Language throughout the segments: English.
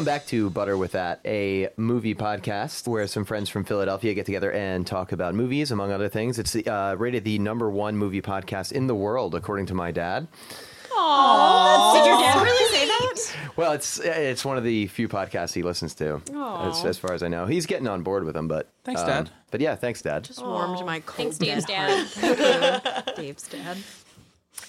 welcome back to Butter with That, a movie podcast where some friends from Philadelphia get together and talk about movies, among other things. It's uh, rated the number one movie podcast in the world, according to my dad. Aww. Did your dad really say that? Well, it's it's one of the few podcasts he listens to, as, as far as I know. He's getting on board with them, but Thanks, um, Dad. But yeah, thanks, Dad. Just warmed my cold Thanks, Dave's dead dad. heart. Dave's dad.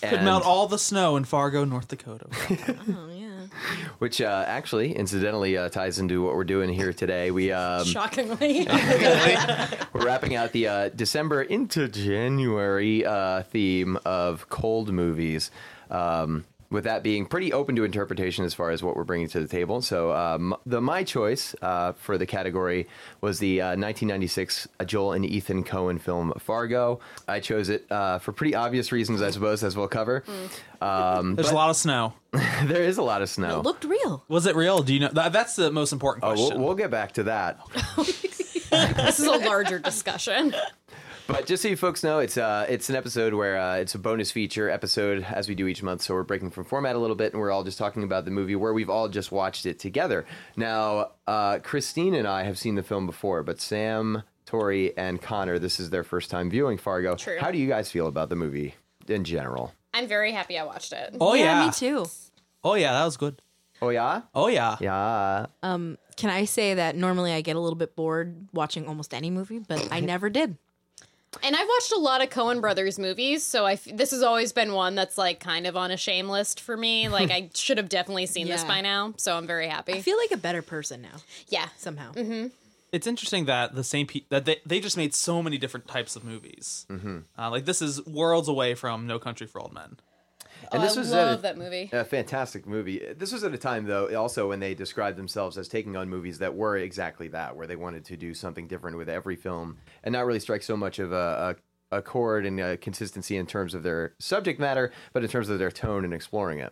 Could And- melt all the snow in Fargo, North Dakota. Oh yeah. which uh, actually, incidentally, uh, ties into what we're doing here today. We um, Shockingly. We're wrapping out the uh, December into January uh, theme of cold movies. Um, with that being pretty open to interpretation as far as what we're bringing to the table. So, um, the my choice uh, for the category was the uh, 1996 Joel and Ethan Coen film Fargo. I chose it uh, for pretty obvious reasons, I suppose, as we'll cover. Um, There's a lot of snow. there is a lot of snow. It looked real. Was it real? Do you know? That, that's the most important Oh, question. we'll, we'll get back to that. this is a larger discussion. But just so you folks know, it's uh, it's an episode where uh, it's a bonus feature episode as we do each month. So we're breaking from format a little bit, and we're all just talking about the movie where we've all just watched it together. Now, uh, Christine and I have seen the film before, but Sam, Tori, and Connor, this is their first time viewing Fargo. True. How do you guys feel about the movie in general? I'm very happy I watched it. oh yeah. me too. Oh yeah, that was good. Oh yeah, Oh yeah. yeah. Um, can I say that normally I get a little bit bored watching almost any movie, but I never did. And I've watched a lot of Coen Brothers movies, so I f- this has always been one that's like kind of on a shame list for me. Like I should have definitely seen this Yeah. by now, so I'm very happy. I feel like a better person now yeah. somehow. It's interesting that the same pe- that they, they just made so many different types of movies. Mm-hmm. Uh, like this is worlds away from No Country for Old Men. And Oh, this I was love a- that movie. A fantastic movie. This was at a time, though, also when they described themselves as taking on movies that were exactly that, where they wanted to do something different with every film and not really strike so much of a, a, a chord and a consistency in terms of their subject matter, but in terms of their tone and exploring it.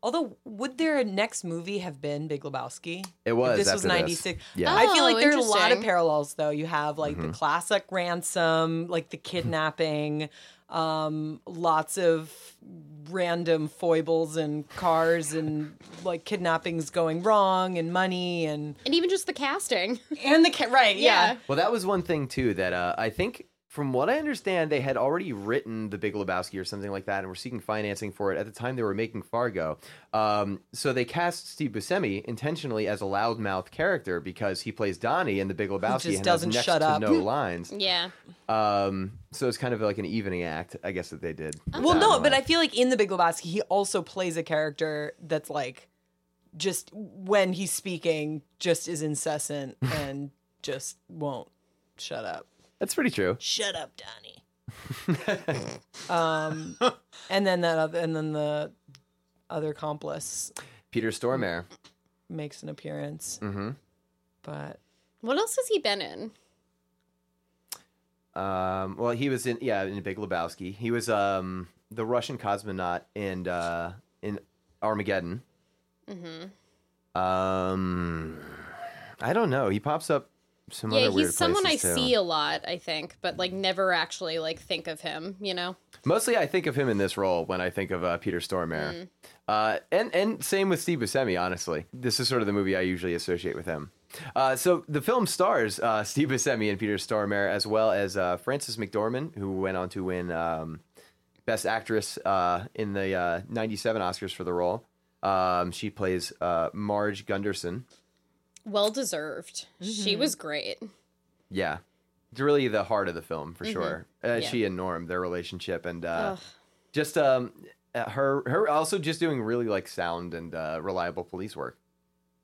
Although, would their next movie have been Big Lebowski? It was If this after was this. '96. Yeah. I feel Oh, like there are a lot of parallels, though. You have like Mm-hmm. the classic ransom, like the kidnapping, um, lots of random foibles and cars and like kidnappings going wrong and money and And even just the casting. and the ca- right, yeah. Well, that was one thing, too, that uh, I think. From what I understand, they had already written The Big Lebowski or something like that, and were seeking financing for it at the time they were making Fargo. Um, so they cast Steve Buscemi intentionally as a loudmouth character because he plays Donnie in The Big Lebowski just and doesn't has next shut to up. no lines. Yeah. Um, so it's kind of like an evening act, I guess, that they did. with Well, no, but I feel like in the Big Lebowski, he also plays a character that's like, just when he's speaking, just is incessant and just won't shut up. That's pretty true. Shut up, Donnie. um, and then that other, and then the other accomplice Peter Stormare. makes an appearance, Mm-hmm. but What else has he been in? Um, well, he was in yeah in Big Lebowski. He was um, the Russian cosmonaut in uh, in Armageddon. Mm-hmm. Um, I don't know. He pops up some Yeah, he's someone I too. see a lot, I think, but like never actually like think of him, you know? Mostly, I think of him in this role when I think of uh, Peter Stormare. Uh, and and same with Steve Buscemi. Honestly, this is sort of the movie I usually associate with him. Uh, so the film stars uh, Steve Buscemi and Peter Stormare, as well as uh, Frances McDormand, who went on to win um, Best Actress uh, in the uh, '97 Oscars for the role. Um, she plays uh, Marge Gunderson. Well deserved. She was great. Yeah, it's really the heart of the film for sure. Uh, Mm-hmm. Yeah. She and Norm, their relationship, and uh, just um, uh, her her also just doing really like sound and uh, reliable police work.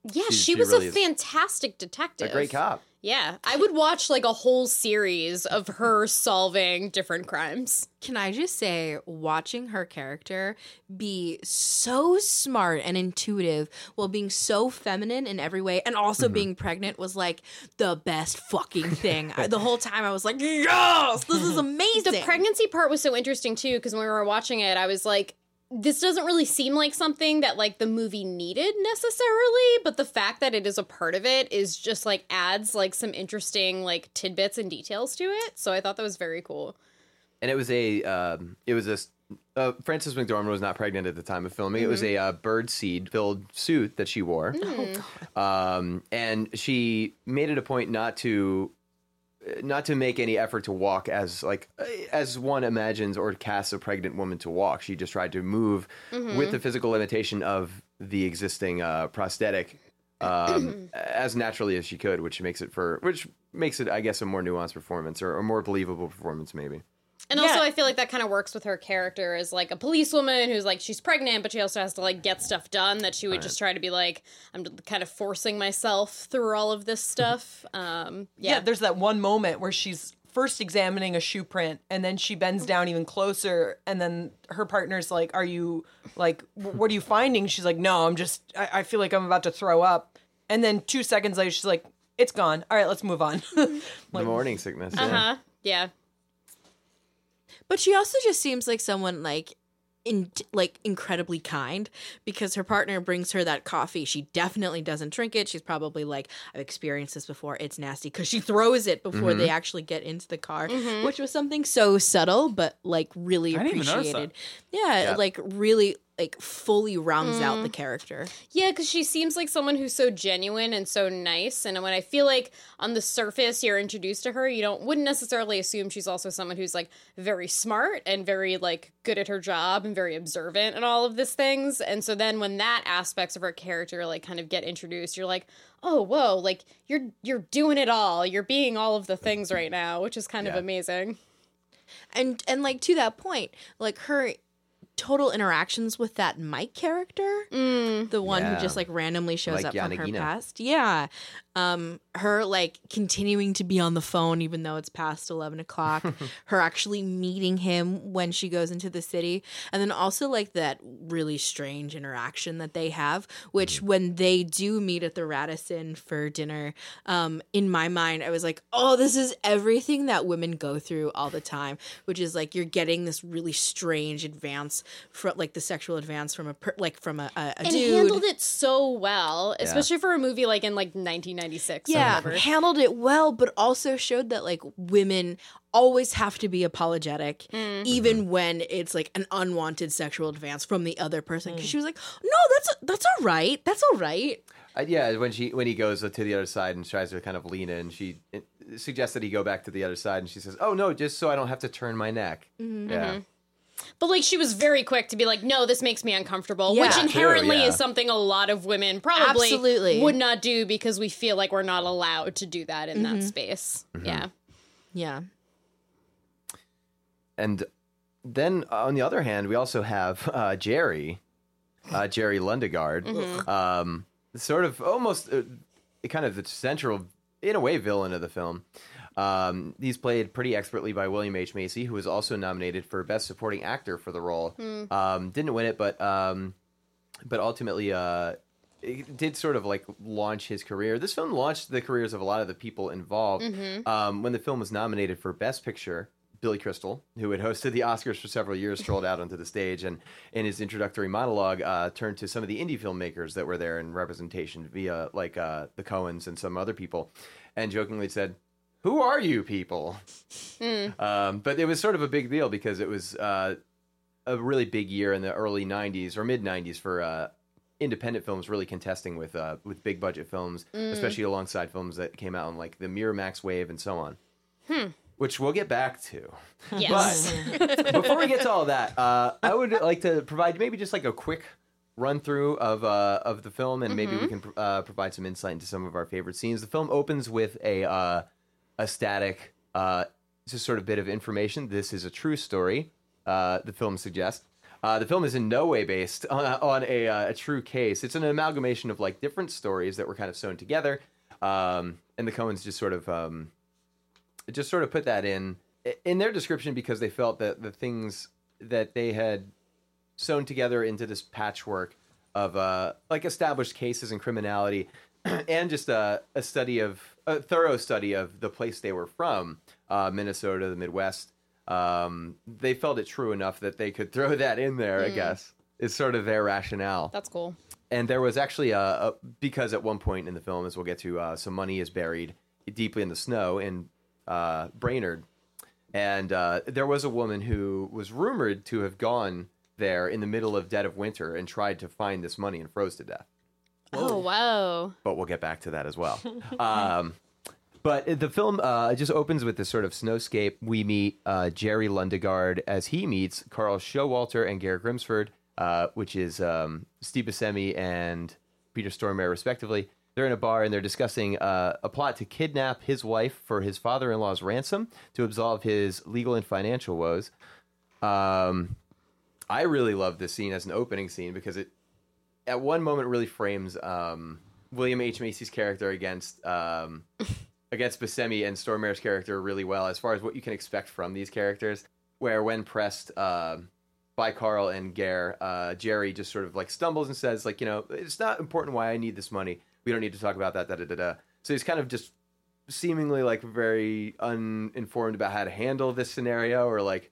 Yeah, She- she, she was really a fantastic detective. A great cop. Yeah, I would watch like a whole series of her solving different crimes. Can I just say, watching her character be so smart and intuitive while being so feminine in every way and also mm-hmm. being pregnant was like the best fucking thing. I- the whole time I was like, yes, this is amazing. The pregnancy part was so interesting too because when we were watching it, I was like, this doesn't really seem like something that like the movie needed necessarily, but the fact that it is a part of it is just like adds like some interesting like tidbits and details to it. So I thought that was very cool. and it was a um, it was a uh, Frances McDormand was not pregnant at the time of filming. It was a uh, bird seed filled suit that she wore, um, and she made it a point not to not to make any effort to walk as like as one imagines or casts a pregnant woman to walk. She just tried to move with the physical limitation of the existing uh, prosthetic um, as naturally as she could, which makes it for which makes it, I guess, a more nuanced performance or a more believable performance, maybe. And also, I feel like that kind of works with her character as like a policewoman who's like she's pregnant, but she also has to like get stuff done. That she would just try to be like, I'm kind of forcing myself through all of this stuff. Um, Yeah. yeah, there's that one moment where she's first examining a shoe print and then she bends down even closer and then her partner's like are you like what are you finding she's like no i'm just i, I feel like i'm about to throw up and then two seconds later she's like it's gone all right let's move on the morning sickness. yeah. uh huh, yeah. But she also just seems like someone like in like incredibly kind because her partner brings her that coffee. She definitely doesn't drink it. She's probably like, I've experienced this before. It's nasty because she throws it before they mm-hmm. actually get into the car, mm-hmm. which was something so subtle but like really I didn't even notice appreciated. Yeah, Yeah. like really like fully rounds out the mm. character. Yeah, because she seems like someone who's so genuine and so nice. And when I feel like on the surface you're introduced to her, you don't wouldn't necessarily assume she's also someone who's like very smart and very like good at her job and very observant and all of these things. And so then when that aspects of her character like kind of get introduced, you're like, oh whoa, like you're you're doing it all. You're being all of the things right now, which is kind of amazing. and and like to that point like her total interactions with that mike character mm. the one Yeah. who just like randomly shows Like up from her Yanagita. past yeah um her like continuing to be on the phone even though it's past 11 o'clock her actually meeting him when she goes into the city and then also like that really strange interaction that they have which when they do meet at the radisson for dinner um in my mind i was like oh this is everything that women go through all the time which is like you're getting this really strange advance from like the sexual advance from a per- like from a, a, a And dude handled it so well, especially for a movie like in like 1996 yeah whatever. handled it well but also showed that like women always have to be apologetic mm-hmm. even when it's like an unwanted sexual advance from the other person because mm. she was like no that's that's all right. That's all right. Uh, yeah, when she when he goes to the other side and tries to kind of lean in, she suggests that he go back to the other side, and she says, "Oh no, just so I don't have to turn my neck." Mm-hmm. Yeah, mm-hmm. But like she was very quick to be like, no, this makes me uncomfortable, Yeah. which True, inherently yeah. is something a lot of women probably Absolutely. would not do because we feel like we're not allowed to do that in that space. Yeah. yeah and then on the other hand, we also have uh, Jerry, uh, Jerry Lundegaard, um, sort of almost uh, kind of the central, in a way, villain of the film. Um, he's played pretty expertly by William H Macy, who was also nominated for Best Supporting Actor for the role. Um, didn't win it, but um, but ultimately uh, it did sort of like launch his career. This film launched the careers of a lot of the people involved. Um, when the film was nominated for Best Picture, Billy Crystal, who had hosted the Oscars for several years, strolled out onto the stage and in his introductory monologue uh, turned to some of the indie filmmakers that were there in representation via like uh, the Coens and some other people, and jokingly said. Who are you people? Um, but it was sort of a big deal because it was uh, a really big year in the early '90s or mid '90s for uh, independent films really contesting with uh, with big budget films, especially alongside films that came out in like the Miramax wave and so on. Which we'll get back to. Yes. But before we get to all that, uh, I would like to provide maybe just like a quick run through of uh, of the film, and maybe we can uh, provide some insight into some of our favorite scenes. The film opens with a uh, a static, uh, just sort of bit of information. This is a true story. Uh, the film suggests. Uh, the film is in no way based on, on a, uh, a true case. It's an amalgamation of like different stories that were kind of sewn together, um, and the Coens just sort of um, just sort of put that in in their description because they felt that the things that they had sewn together into this patchwork of uh, like established cases and criminality and just a, a study of a thorough study of the place they were from uh, minnesota the midwest um, they felt it true enough that they could throw that in there i guess is sort of their rationale That's cool. and there was actually a, a because at one point in the film, as we'll get to, uh, some money is buried deeply in the snow in uh, Brainerd. and uh, there was a woman who was rumored to have gone there in the middle of dead of winter and tried to find this money and froze to death. Oh wow. But we'll get back to that as well. um, but the film uh, just opens with this sort of snowscape. We meet uh, Jerry Lundegaard as he meets Carl Showalter and Garrett Grimsford, uh, which is um, Steve Buscemi and Peter Stormare, respectively. They're in a bar and they're discussing uh, a plot to kidnap his wife for his father-in-law's ransom to absolve his legal and financial woes. Um, I really love this scene as an opening scene because it, at one moment, really frames um, William H Macy's character against um, against Buscemi and Stormare's character really well as far as what you can expect from these characters. Where when pressed uh, by Carl and Gare, uh, Jerry just sort of like stumbles and says, like, you know, it's not important why I need this money. We don't need to talk about that. Da da da da. So he's kind of just seemingly like very uninformed about how to handle this scenario, or like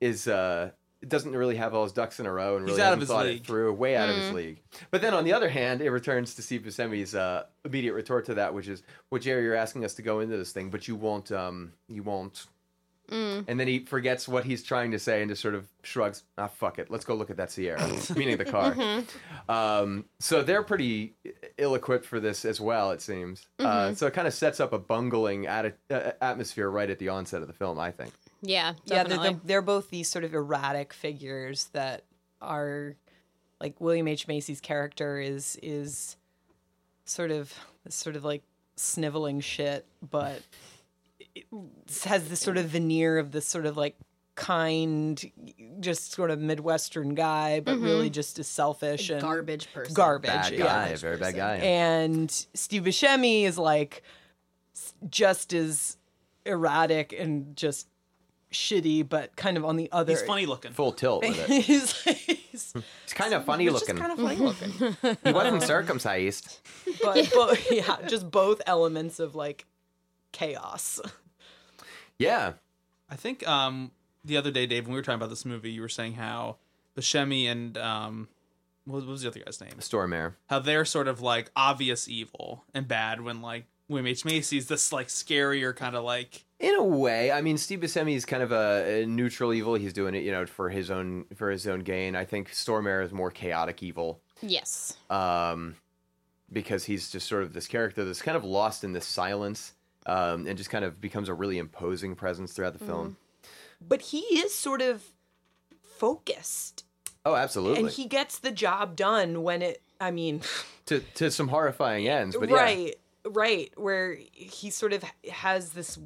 is uh doesn't really have all his ducks in a row and He's really out of hasn't his thought league. it through, way out of his league. But then on the other hand, it returns to Steve Buscemi's uh, immediate retort to that, which is, "Well, Jerry, you're asking us to go into this thing, but you won't. Um, you won't." And then he forgets what he's trying to say and just sort of shrugs. Ah, fuck it. Let's go look at that Sierra, meaning the car. Um, so they're pretty ill-equipped for this as well, it seems. Uh, so it kind of sets up a bungling atti- uh, atmosphere right at the onset of the film. I think. Yeah, yeah, definitely. they're, they're both these sort of erratic figures that are like William H Macy's character is is sort of sort of like sniveling shit, but it has this sort of veneer of this sort of like kind, just sort of midwestern guy, but mm-hmm. really just is selfish and Garbage person. Garbage, Bad yeah. guy, very bad guy. and Steve Buscemi is like just as erratic and just shitty, but kind of on the other. He's funny looking. Full tilt with it. he's, he's, He's kind of funny he's looking. just kind of funny looking. He wasn't circumcised. but, but yeah, just both elements of like chaos. Yeah. I think um, the other day, Dave, when we were talking about this movie, you were saying how Buscemi and um, what was the other guy's name? The stormare. How they're sort of like obvious evil and bad when like William H Macy's this like scarier kind of like In a way, I mean, Steve Buscemi is kind of a, a neutral evil. He's doing it, you know, for his own for his own gain. I think Stormare is more chaotic evil, yes. um, because he's just sort of this character that's kind of lost in this silence, um, and just kind of becomes a really imposing presence throughout the film. But he is sort of focused, Oh, absolutely. and he gets the job done when it. I mean, to to some horrifying ends, but yeah, right, right, where he sort of has this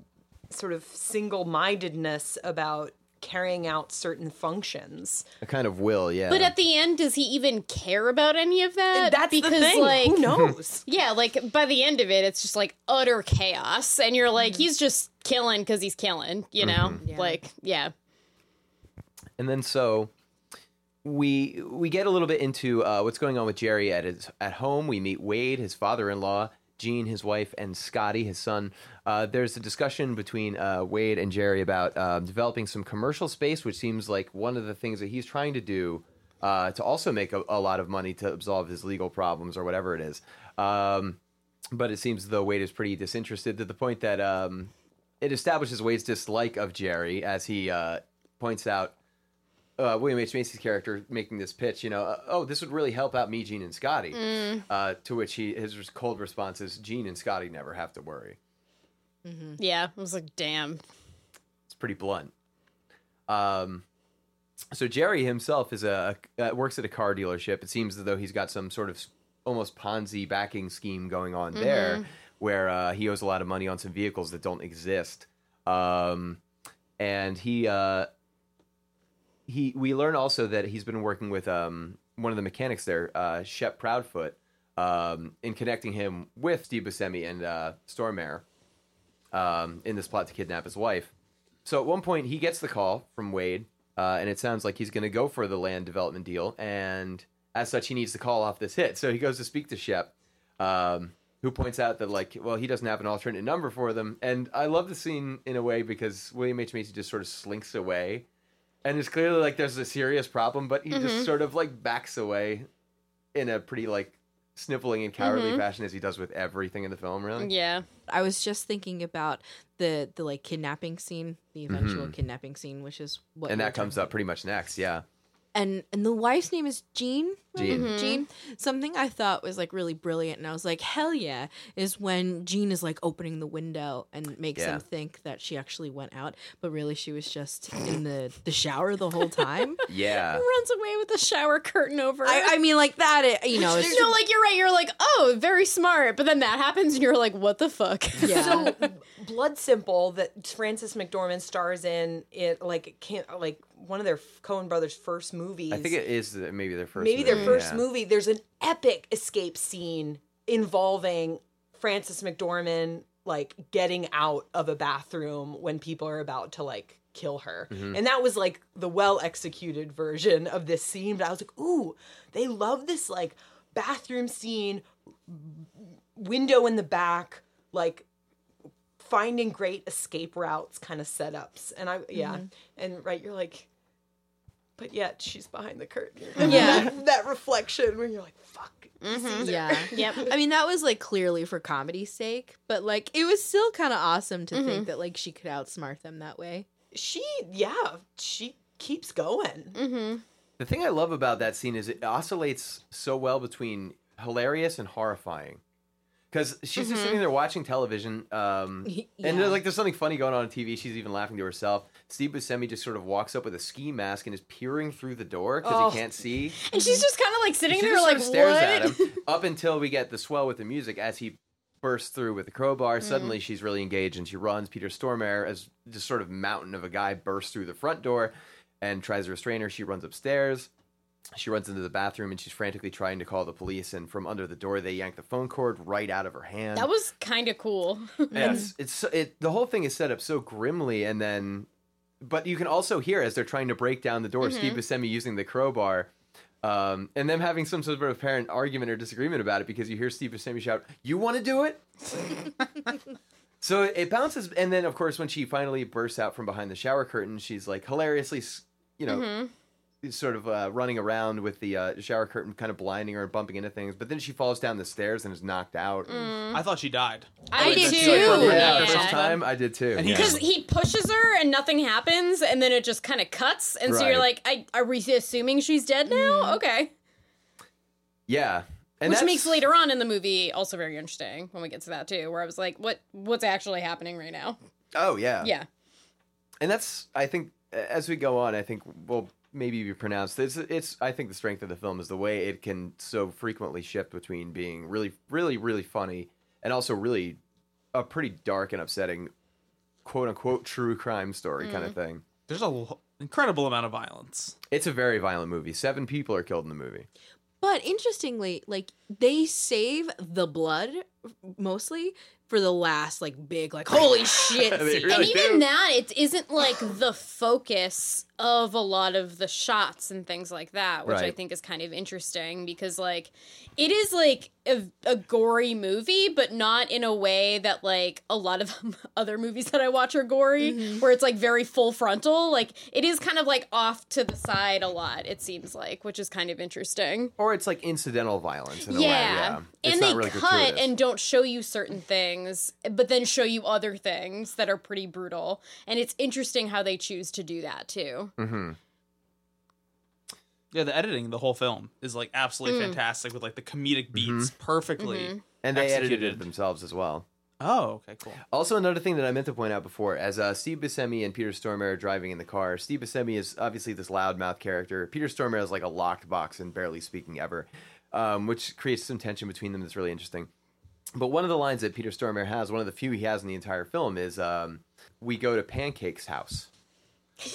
sort of single-mindedness about carrying out certain functions. a kind of will. Yeah, But at the end, does he even care about any of that? That's because, the thing. like, Who knows? yeah, like by the end of it, it's just like utter chaos, and you're Mm-hmm. like, he's just killing because he's killing, you know? Yeah. Like, yeah, and then so we we get a little bit into uh, what's going on with Jerry at his at home. We meet Wade, his father-in-law, Jean, his wife, and Scotty, his son. Uh, there's a discussion between uh, Wade and Jerry about um, developing some commercial space, which seems like one of the things that he's trying to do uh, to also make a, a lot of money to absolve his legal problems or whatever it is. Um, but it seems though Wade is pretty disinterested to the point that um, it establishes Wade's dislike of Jerry as he uh, points out uh, William H Macy's character making this pitch. You know, uh, oh, this would really help out me, Jean, and Scotty. Uh, to which he his cold response is, Jean and Scotty never have to worry. yeah. I was like, damn. It's pretty blunt. Um, so Jerry himself is a uh, works at a car dealership. It seems as though he's got some sort of almost Ponzi backing scheme going on there, where uh, he owes a lot of money on some vehicles that don't exist. Um, and he uh, he we learn also that he's been working with um, one of the mechanics there, uh, Shep Proudfoot, um, in connecting him with Steve Buscemi and uh, Stormare um, in this plot to kidnap his wife. So at one point, he gets the call from Wade, uh, and it sounds like he's going to go for the land development deal, and as such, he needs to call off this hit. So he goes to speak to Shep, um, who points out that like, well, he doesn't have an alternate number for them, and I love the scene in a way because William H Macy just sort of slinks away, and it's clearly like there's a serious problem, but he just sort of like backs away in a pretty like sniffling and cowardly fashion as he does with everything in the film. Really, Yeah. I was just thinking about the the like kidnapping scene, the eventual kidnapping scene, which is what Mm-hmm. and that comes talking up pretty much next. Yeah, and and the wife's name is Jean. Jean. Mm-hmm. Jean. Something I thought was like really brilliant, and I was like, hell yeah, is when Jean is like opening the window and makes Yeah. them think that she actually went out, but really she was just in the the shower the whole time. yeah. Runs away with the shower curtain over. I, I mean, like that. It, you know, it's no, like you're right. You're like, oh, very smart. But then that happens, and you're like, what the fuck? yeah. So Blood Simple that Frances McDormand stars in it like can't like one of their Coen brothers first movies. I think it is maybe their first. maybe their first yeah. movie. There's an epic escape scene involving Frances McDormand like getting out of a bathroom when people are about to like kill her. Mm-hmm. And that was like the well executed version of this scene. But I was like, ooh, they love this like bathroom scene, window in the back, like finding great escape routes kind of setups. And I yeah. And right, you're like but yet she's behind the curtain. And Yeah. that, that reflection where you're like, fuck. yeah. yep. I mean, that was like clearly for comedy's sake, but like it was still kind of awesome to Mm-hmm. think that like she could outsmart them that way. She, yeah, she keeps going. Mm-hmm. The thing I love about that scene is it oscillates so well between hilarious and horrifying. Because she's just sitting there watching television, um, and Yeah. there's, like there's something funny going on on TV. She's even laughing to herself. Steve Buscemi just sort of walks up with a ski mask and is peering through the door because Oh. he can't see. And she's just kind of like sitting she there, just like, sort of stares what? at him up until we get the swell with the music as he bursts through with the crowbar. Suddenly, she's really engaged and she runs. Peter Stormare, as just sort of mountain of a guy, bursts through the front door and tries to restrain her. She runs upstairs. She runs into the bathroom and she's frantically trying to call the police. And from under the door, they yank the phone cord right out of her hand. That was kind of cool. Yes, it's so- it. The whole thing is set up so grimly, and then, but you can also hear as they're trying to break down the door, Steve Buscemi using the crowbar, um, and them having some sort of apparent argument or disagreement about it because you hear Steve Buscemi shout, "You want to do it?" so it bounces, and then of course when she finally bursts out from behind the shower curtain, she's like hilariously, you know. Sort of uh, running around with the uh, shower curtain, kind of blinding her and bumping into things. But then she falls down the stairs and is knocked out. I thought she died. I Like, did too. she, like, broke her Yeah, neck the first time I did too. And he yeah. Because he pushes her and nothing happens, and then it just kind of cuts, and so you're Right. like, I, "Are we assuming she's dead now?" Okay, Yeah, and which that's- makes later on in the movie also very interesting when we get to that too, where I was like, "What? What's actually happening right now?" Oh yeah, Yeah, and that's I think as we go on, I think will maybe be pronounced. It's it's I think the strength of the film is the way it can so frequently shift between being really really really funny and also really a pretty dark and upsetting quote unquote true crime story kind Mm. of thing. There's a l- incredible amount of violence. It's a very violent movie. Seven people are killed in the movie. But interestingly, like they save the blood mostly for the last like big like holy shit really and even do. that, it isn't like the focus of a lot of the shots and things like that, which I think is kind of interesting because like it is like a, a gory movie, but not in a way that like a lot of other movies that I watch are gory, mm-hmm. where it's like very full frontal. Like it is kind of like off to the side a lot. It seems like, which is kind of interesting. Or it's like incidental violence in a way. Yeah. Yeah, And they really cut gratuitous. and don't show you certain things, but then show you other things that are pretty brutal. And it's interesting how they choose to do that too. Yeah, the editing, the whole film is like absolutely Mm. fantastic with like the comedic beats perfectly. Mm-hmm. and they edited executed. it themselves as well. Oh, okay, cool. Also, another thing that I meant to point out before, as uh, Steve Buscemi and Peter Stormare are driving in the car, Steve Buscemi is obviously this loudmouth character. Peter Stormare is like a locked box and barely speaking ever, um, which creates some tension between them that's really interesting. But one of the lines that Peter Stormare has, one of the few he has in the entire film, is um, "We go to Pancake's house."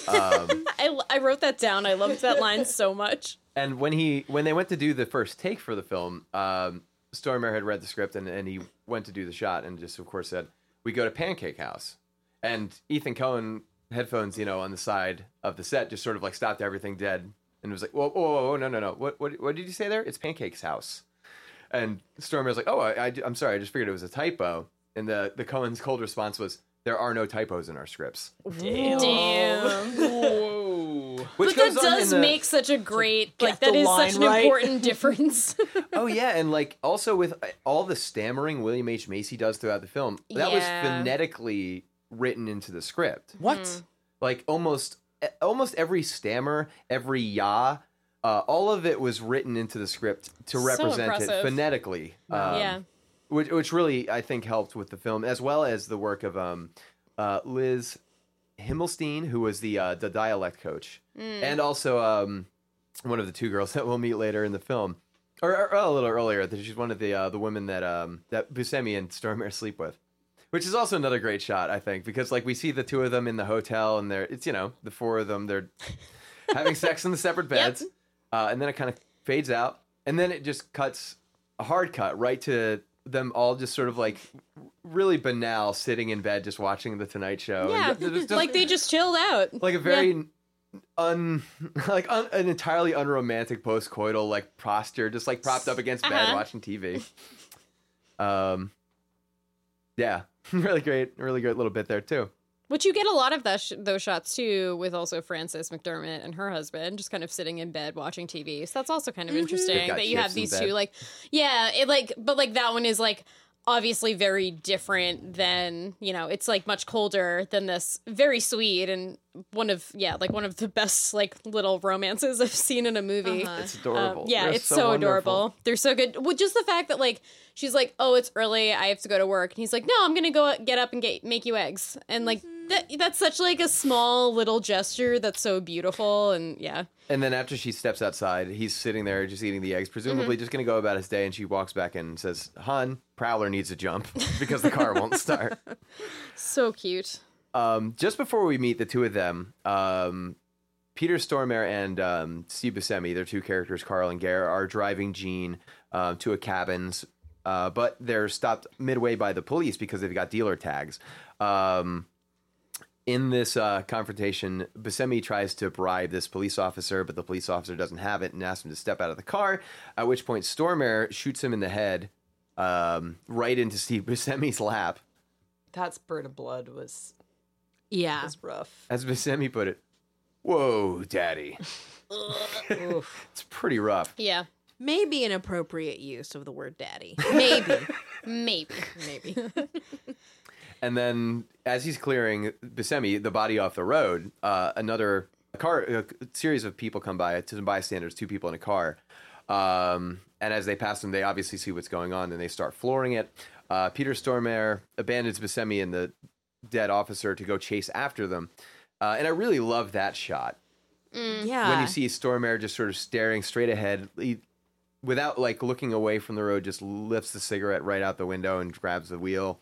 Um, I, I wrote that down. I loved that line so much. and when he when they went to do the first take for the film, um, Stormare had read the script and, and he went to do the shot and just of course said, "We go to Pancake House." And Ethan Coen headphones, you know, on the side of the set, just sort of like stopped everything dead and was like, "Whoa, whoa, whoa, whoa no, no, no! What, what, what did you say there? It's Pancake's house." And Stormare was like, "Oh, I, I, am sorry, I just figured it was a typo." And the the Coen's cold response was, "There are no typos in our scripts." Damn. Whoa. Which But that on in does the- make such a great like that the is line such an right. important difference. Oh yeah, and like also with uh, all the stammering William H Macy does throughout the film, that was phonetically written into the script. What? Like almost almost every stammer, every ya, uh, all of it was written into the script to So represent it impressive. phonetically. Um, yeah. Which which really I think helped with the film, as well as the work of um, uh, Liz Himelstein, who was the uh, the dialect coach, and also um, one of the two girls that we'll meet later in the film, or, or a little earlier. She's one of the uh, the women that um, that Buscemi and Stormare sleep with. Which is also another great shot, I think, because like we see the two of them in the hotel, and they're it's you know the four of them they're having sex in the separate beds, uh, and then it kind of fades out, and then it just cuts a hard cut right to them all just sort of like really banal sitting in bed just watching the Tonight Show. Yeah. ju- just- like they just chilled out. like a very un like un, an entirely unromantic post-coital like posture, just like propped up against bed Uh-huh. watching TV. Um, yeah, really great, really great little bit there too. Which you get a lot of that sh- those shots too, with also Frances McDermott and her husband just kind of sitting in bed watching TV. So that's also kind of interesting They've got that you have these two. Like, yeah, it like, but like that one is like obviously very different than you know. It's like much colder than this. Very sweet and one of yeah, like one of the best like little romances I've seen in a movie. Uh-huh. It's adorable. Um, yeah, They're it's so, wonderful. adorable. They're so good. Well, just the fact that like she's like, "Oh, it's early. I have to go to work," and he's like, "No, I'm gonna go get up and get make you eggs." And like that, that's such like a small little gesture that's so beautiful. And yeah, And then after she steps outside, he's sitting there just eating the eggs, presumably Mm-hmm. just going to go about his day. And she walks back and says, "Hun, Prowler needs a jump because the car won't start." so cute. Um, just before we meet the two of them, um, Peter Stormare and um, Steve Buscemi, their two characters, Carl and Gare, are driving Jean uh, to a cabins, uh, but they're stopped midway by the police because they've got dealer tags. Um, in this uh, confrontation, Buscemi tries to bribe this police officer, but the police officer doesn't have it and asks him to step out of the car. At which point, Stormare shoots him in the head, um, right into Steve Buscemi's lap. That spurt of blood was Yeah. was rough. As Buscemi put it, "Whoa, Daddy." It's pretty rough. Yeah, Maybe an appropriate use of the word daddy. Maybe. maybe. Maybe. And then, as he's clearing Buscemi, the body off the road, uh, another car, a series of people come by, some bystanders, two people in a car. Um, and as they pass them, they obviously see what's going on and they start flooring it. Uh, Peter Stormare abandons Buscemi and the dead officer to go chase after them. Uh, and I really love that shot. yeah. when you see Stormare just sort of staring straight ahead, he, without like looking away from the road, just lifts the cigarette right out the window and grabs the wheel.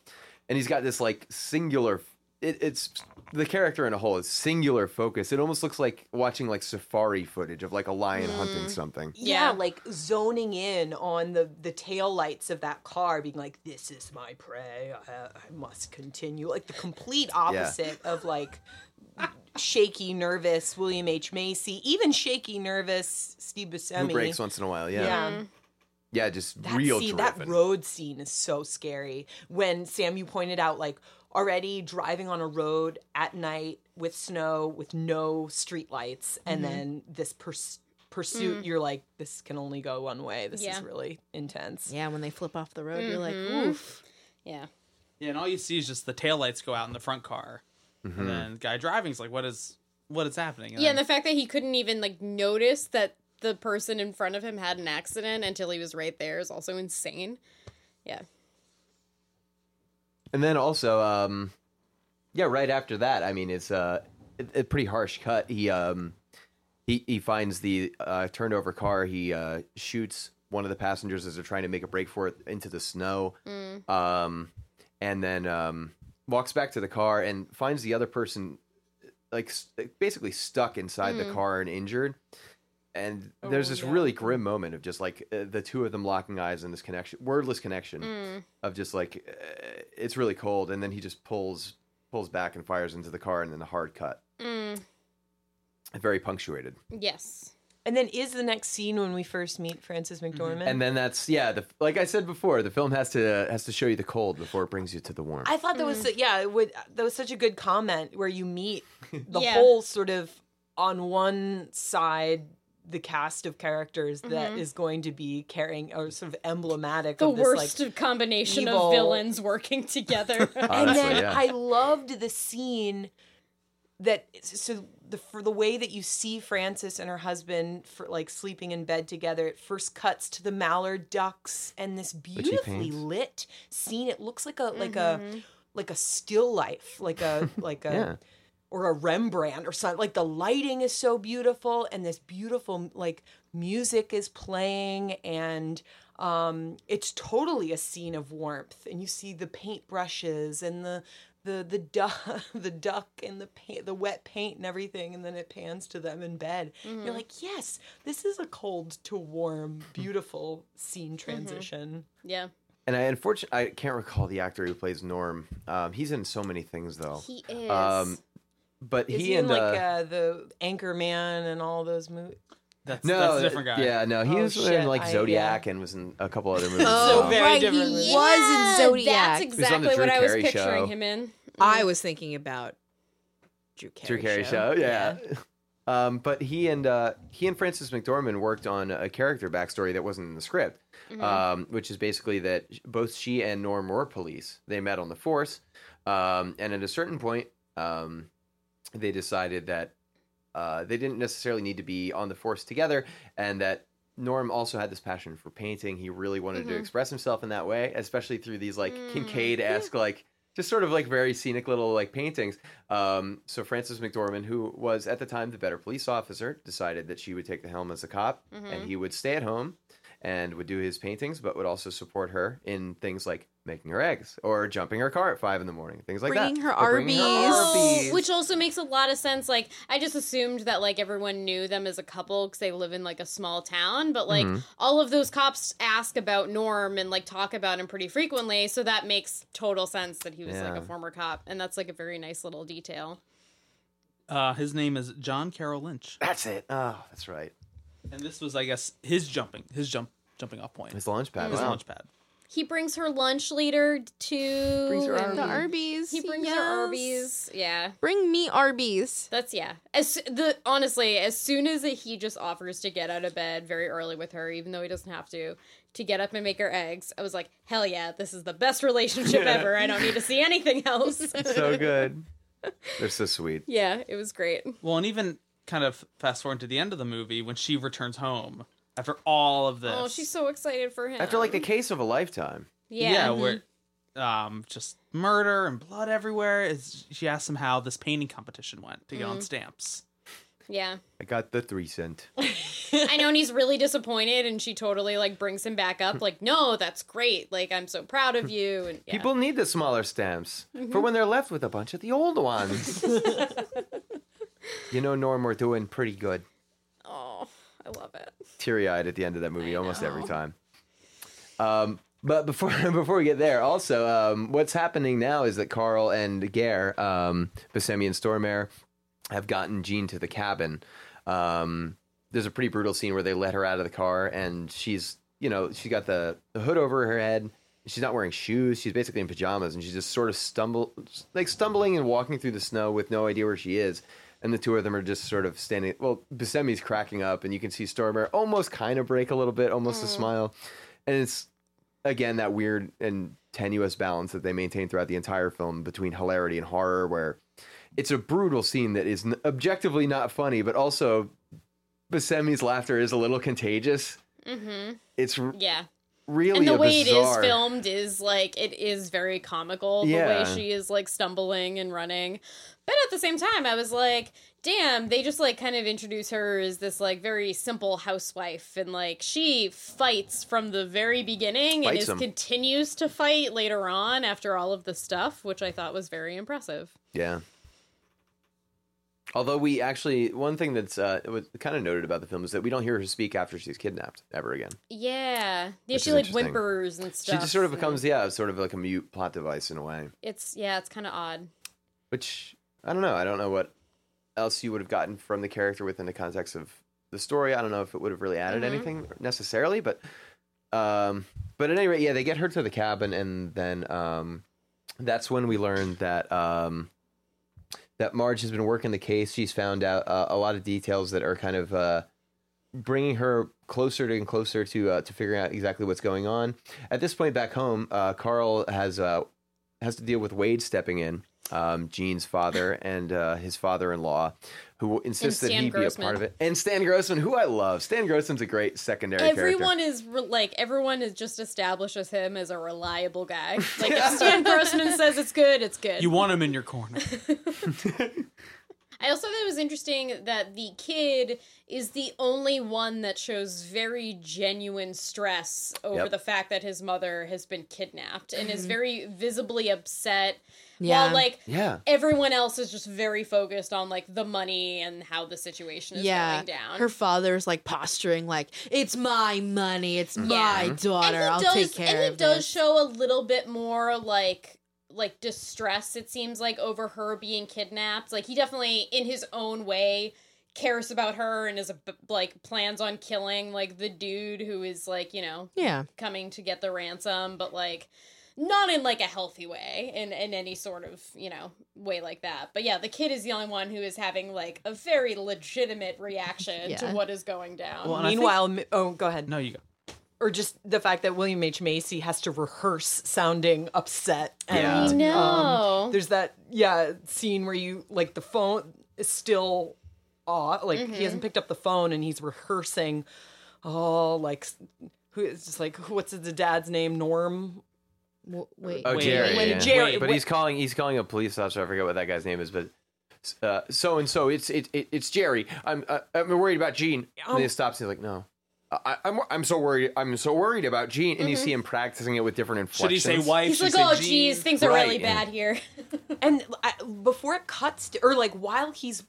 And he's got this like singular. It, it's the character in a whole. It's singular focus. It almost looks like watching like safari footage of like a lion mm-hmm. hunting something. Yeah, Yeah. like zoning in on the the tail lights of that car, being like, "This is my prey. I, I must continue." Like the complete opposite of like shaky, nervous William H Macy, even shaky, nervous Steve Buscemi. Who breaks once in a while? Yeah, Yeah. Mm-hmm. Yeah, just That real scene, driven. that road scene is so scary. When Sam, you pointed out, like already driving on a road at night with snow, with no street lights, and Mm-hmm. then this purs- Mm. pursuit. You're like, this can only go one way. This Yeah. is really intense. yeah, when they flip off the road, you're like, Mm-hmm. oof. Yeah. Yeah, and all you see is just the taillights go out in the front car. Mm-hmm. And then the guy driving's like, what is what is happening? Yeah, and the fact that he couldn't even like notice that the person in front of him had an accident until he was right there is also insane. Yeah. And then also, um, yeah, right after that, I mean, it's uh, a, a pretty harsh cut. He um, he he finds the uh, turned over car. He uh, shoots one of the passengers as they're trying to make a break for it into the snow. Um, and then um, walks back to the car and finds the other person like basically stuck inside the car and injured. And there's Oh, this yeah. really grim moment of just like uh, the two of them locking eyes in this connection, wordless connection Mm. of just like uh, it's really cold, and then he just pulls pulls back and fires into the car, and then a hard cut, Mm. very punctuated. Yes. And then is the next scene when we first meet Frances McDormand? And then that's yeah, the like I said before, the film has to has to show you the cold before it brings you to the warm. I thought that was yeah, it would that was such a good comment where you meet the Yeah. whole sort of on one side the cast of characters that mm-hmm. is going to be carrying or sort of emblematic The of this worst like combination evil- of villains working together. and then yeah. I loved the scene that so the for the way that you see Frances and her husband for like sleeping in bed together. It first cuts to the mallard ducks and this beautifully lit scene. It looks like a like a mm-hmm. like a still life, like a like a Yeah. Or a Rembrandt or something. Like the lighting is so beautiful and this beautiful like music is playing and um it's totally a scene of warmth and you see the paint brushes and the the the duck the duck and the paint the wet paint and everything and then it pans to them in bed. You're like, "Yes, this is a cold to warm beautiful scene transition." yeah, And I unfortunately I can't recall the actor who plays Norm. Um, he's in so many things though. he is. Um, but Is he, he, and like uh, uh, the Anchorman and all those movies? That's, no, that's a different guy. Yeah, no, he Oh, was shit, in like I- Zodiac and was in a couple other movies. Oh, well. very right, different he movie. was in Zodiac. That's on the exactly Drew what I was Carey picturing show. him in. I was thinking about Drew Carey. Drew Carey show, yeah. Um, but he and uh, he and Frances McDormand worked on a character backstory that wasn't in the script, um, which is basically that both she and Norm were police. They met on the force, um, and at a certain point, um, they decided that uh, they didn't necessarily need to be on the force together, and that Norm also had this passion for painting. He really wanted to express himself in that way, especially through these like Kinkade esque like just sort of like very scenic little like paintings. Um, so Frances McDormand, who was at the time the better police officer, decided that she would take the helm as a cop, and he would stay at home and would do his paintings, but would also support her in things like making her eggs or jumping her car at five in the morning, things like Bringing that. her Or bringing Arby's. Arby's. Oh, which also makes a lot of sense. Like, I just assumed that like everyone knew them as a couple because they live in like a small town. But like Mm-hmm. all of those cops ask about Norm and like talk about him pretty frequently, so that makes total sense that he was like a former cop, and that's like a very nice little detail. Uh, his name is John Carroll Lynch, That's it. Oh, that's right. and this was, I guess, his jumping, his jump, jumping off point, His launch pad. his wow. launch pad. He brings her lunch later to Brings her and The Arby's. He brings yes. her Arby's. Yeah. Bring me Arby's. That's yeah. As the honestly, as soon as he just offers to get out of bed very early with her, even though he doesn't have to, to get up and make her eggs, I was like, hell yeah, this is the best relationship ever. I don't need to see anything else. So good. They're so sweet. yeah, it was great. Well, and even kind of fast forward to the end of the movie when she returns home after all of this. Oh, she's so excited for him. After like the case of a lifetime. yeah, yeah, where um just murder and blood everywhere. Is she asked him how this painting competition went to get Mm-hmm. on stamps. yeah. I got the three cent. I know, and he's really disappointed, and she totally like brings him back up, like, no, that's great. Like, I'm so proud of you. And yeah. People need the smaller stamps for when they're left with a bunch of the old ones. you know, Norm, we're doing pretty good. I love it. Teary eyed at the end of that movie almost every time. Um, but before before we get there, also, um, what's happening now is that Carl and Gare, um, Buscemi and Stormare, have gotten Jean to the cabin. Um, there's a pretty brutal scene where they let her out of the car, and she's, you know, she got the, the hood over her head. She's not wearing shoes. She's basically in pajamas, and she's just sort of stumble, like stumbling and walking through the snow with no idea where she is. And the two of them are just sort of standing. Well, Buscemi's cracking up, and you can see Stormare almost kind of break a little bit, almost a smile. And it's again that weird and tenuous balance that they maintain throughout the entire film between hilarity and horror, where it's a brutal scene that is objectively not funny, but also Buscemi's laughter is a little contagious. Mm-hmm. It's Yeah. really and the way bizarre... it is filmed is like it is very comical the Yeah. way she is like stumbling and running but at the same time i was like damn they just like kind of introduce her as this like very simple housewife and like she fights from the very beginning and Fights is 'em. continues to fight later on after all of the stuff which i thought was very impressive Yeah. Although we actually, one thing that's uh, was kind of noted about the film is that we don't hear her speak after she's kidnapped ever again. yeah yeah she like whimpers and stuff She just sort of becomes, yeah, sort of like a mute plot device in a way. it's yeah it's kind of odd Which I don't know. I don't know what else you would have gotten from the character within the context of the story. I don't know if it would have really added anything necessarily, but um, but at any rate, yeah, they get her to the cabin, and then um, that's when we learn that um, that Marge has been working the case. She's found out uh, a lot of details that are kind of uh, bringing her closer to and closer to uh, to figuring out exactly what's going on. At this point, back home, uh, Carl has uh, has to deal with Wade stepping in, um, Jean's father and uh, his father-in-law, who insists that he Grossman. be a part of it. And Stan Grossman, who I love. Stan Grossman's a great secondary character. Everyone is re- like everyone is just establishes him as a reliable guy. Like if Stan Grossman says it's good, it's good. You want him in your corner. I also thought it was interesting that the kid is the only one that shows very genuine stress over Yep. the fact that his mother has been kidnapped and is mm-hmm. very visibly upset. Yeah. While like Yeah. everyone else is just very focused on like the money and how the situation is yeah, going down. her father's like posturing like it's my money, it's Yeah. my daughter. and I'll does, take care and he does this. show a little bit more like like distress it seems like over her being kidnapped. Like he definitely in his own way cares about her and is a, like plans on killing like the dude who is like you know yeah, coming to get the ransom but like not in like a healthy way in in any sort of you know way like that. But yeah the kid is the only one who is having like a very legitimate reaction to what is going down. Well, and I think- Meanwhile, Mi- oh, go ahead. no, you go. Or just the fact that William H Macy has to rehearse sounding upset. And, Yeah. I um, know. there's that yeah scene where you like the phone is still off, like he hasn't picked up the phone and he's rehearsing. Oh, like who is just like what's the dad's name? Norm. W- wait, Oh, Wait, Jerry. when yeah. Jerry- but when- he's calling. He's calling a police officer. I forget what that guy's name is, but uh, so and so. It's it, it it's Jerry. I'm uh, I'm worried about Jean. Um, and he stops. He's like, no. I, I'm I'm so worried. I'm so worried about Jean. And you mm-hmm. see him practicing it with different Should he inflections. say wife? He's like, oh, Jean?" geez, things are Right, really bad here. And I, before it cuts to, or like while he's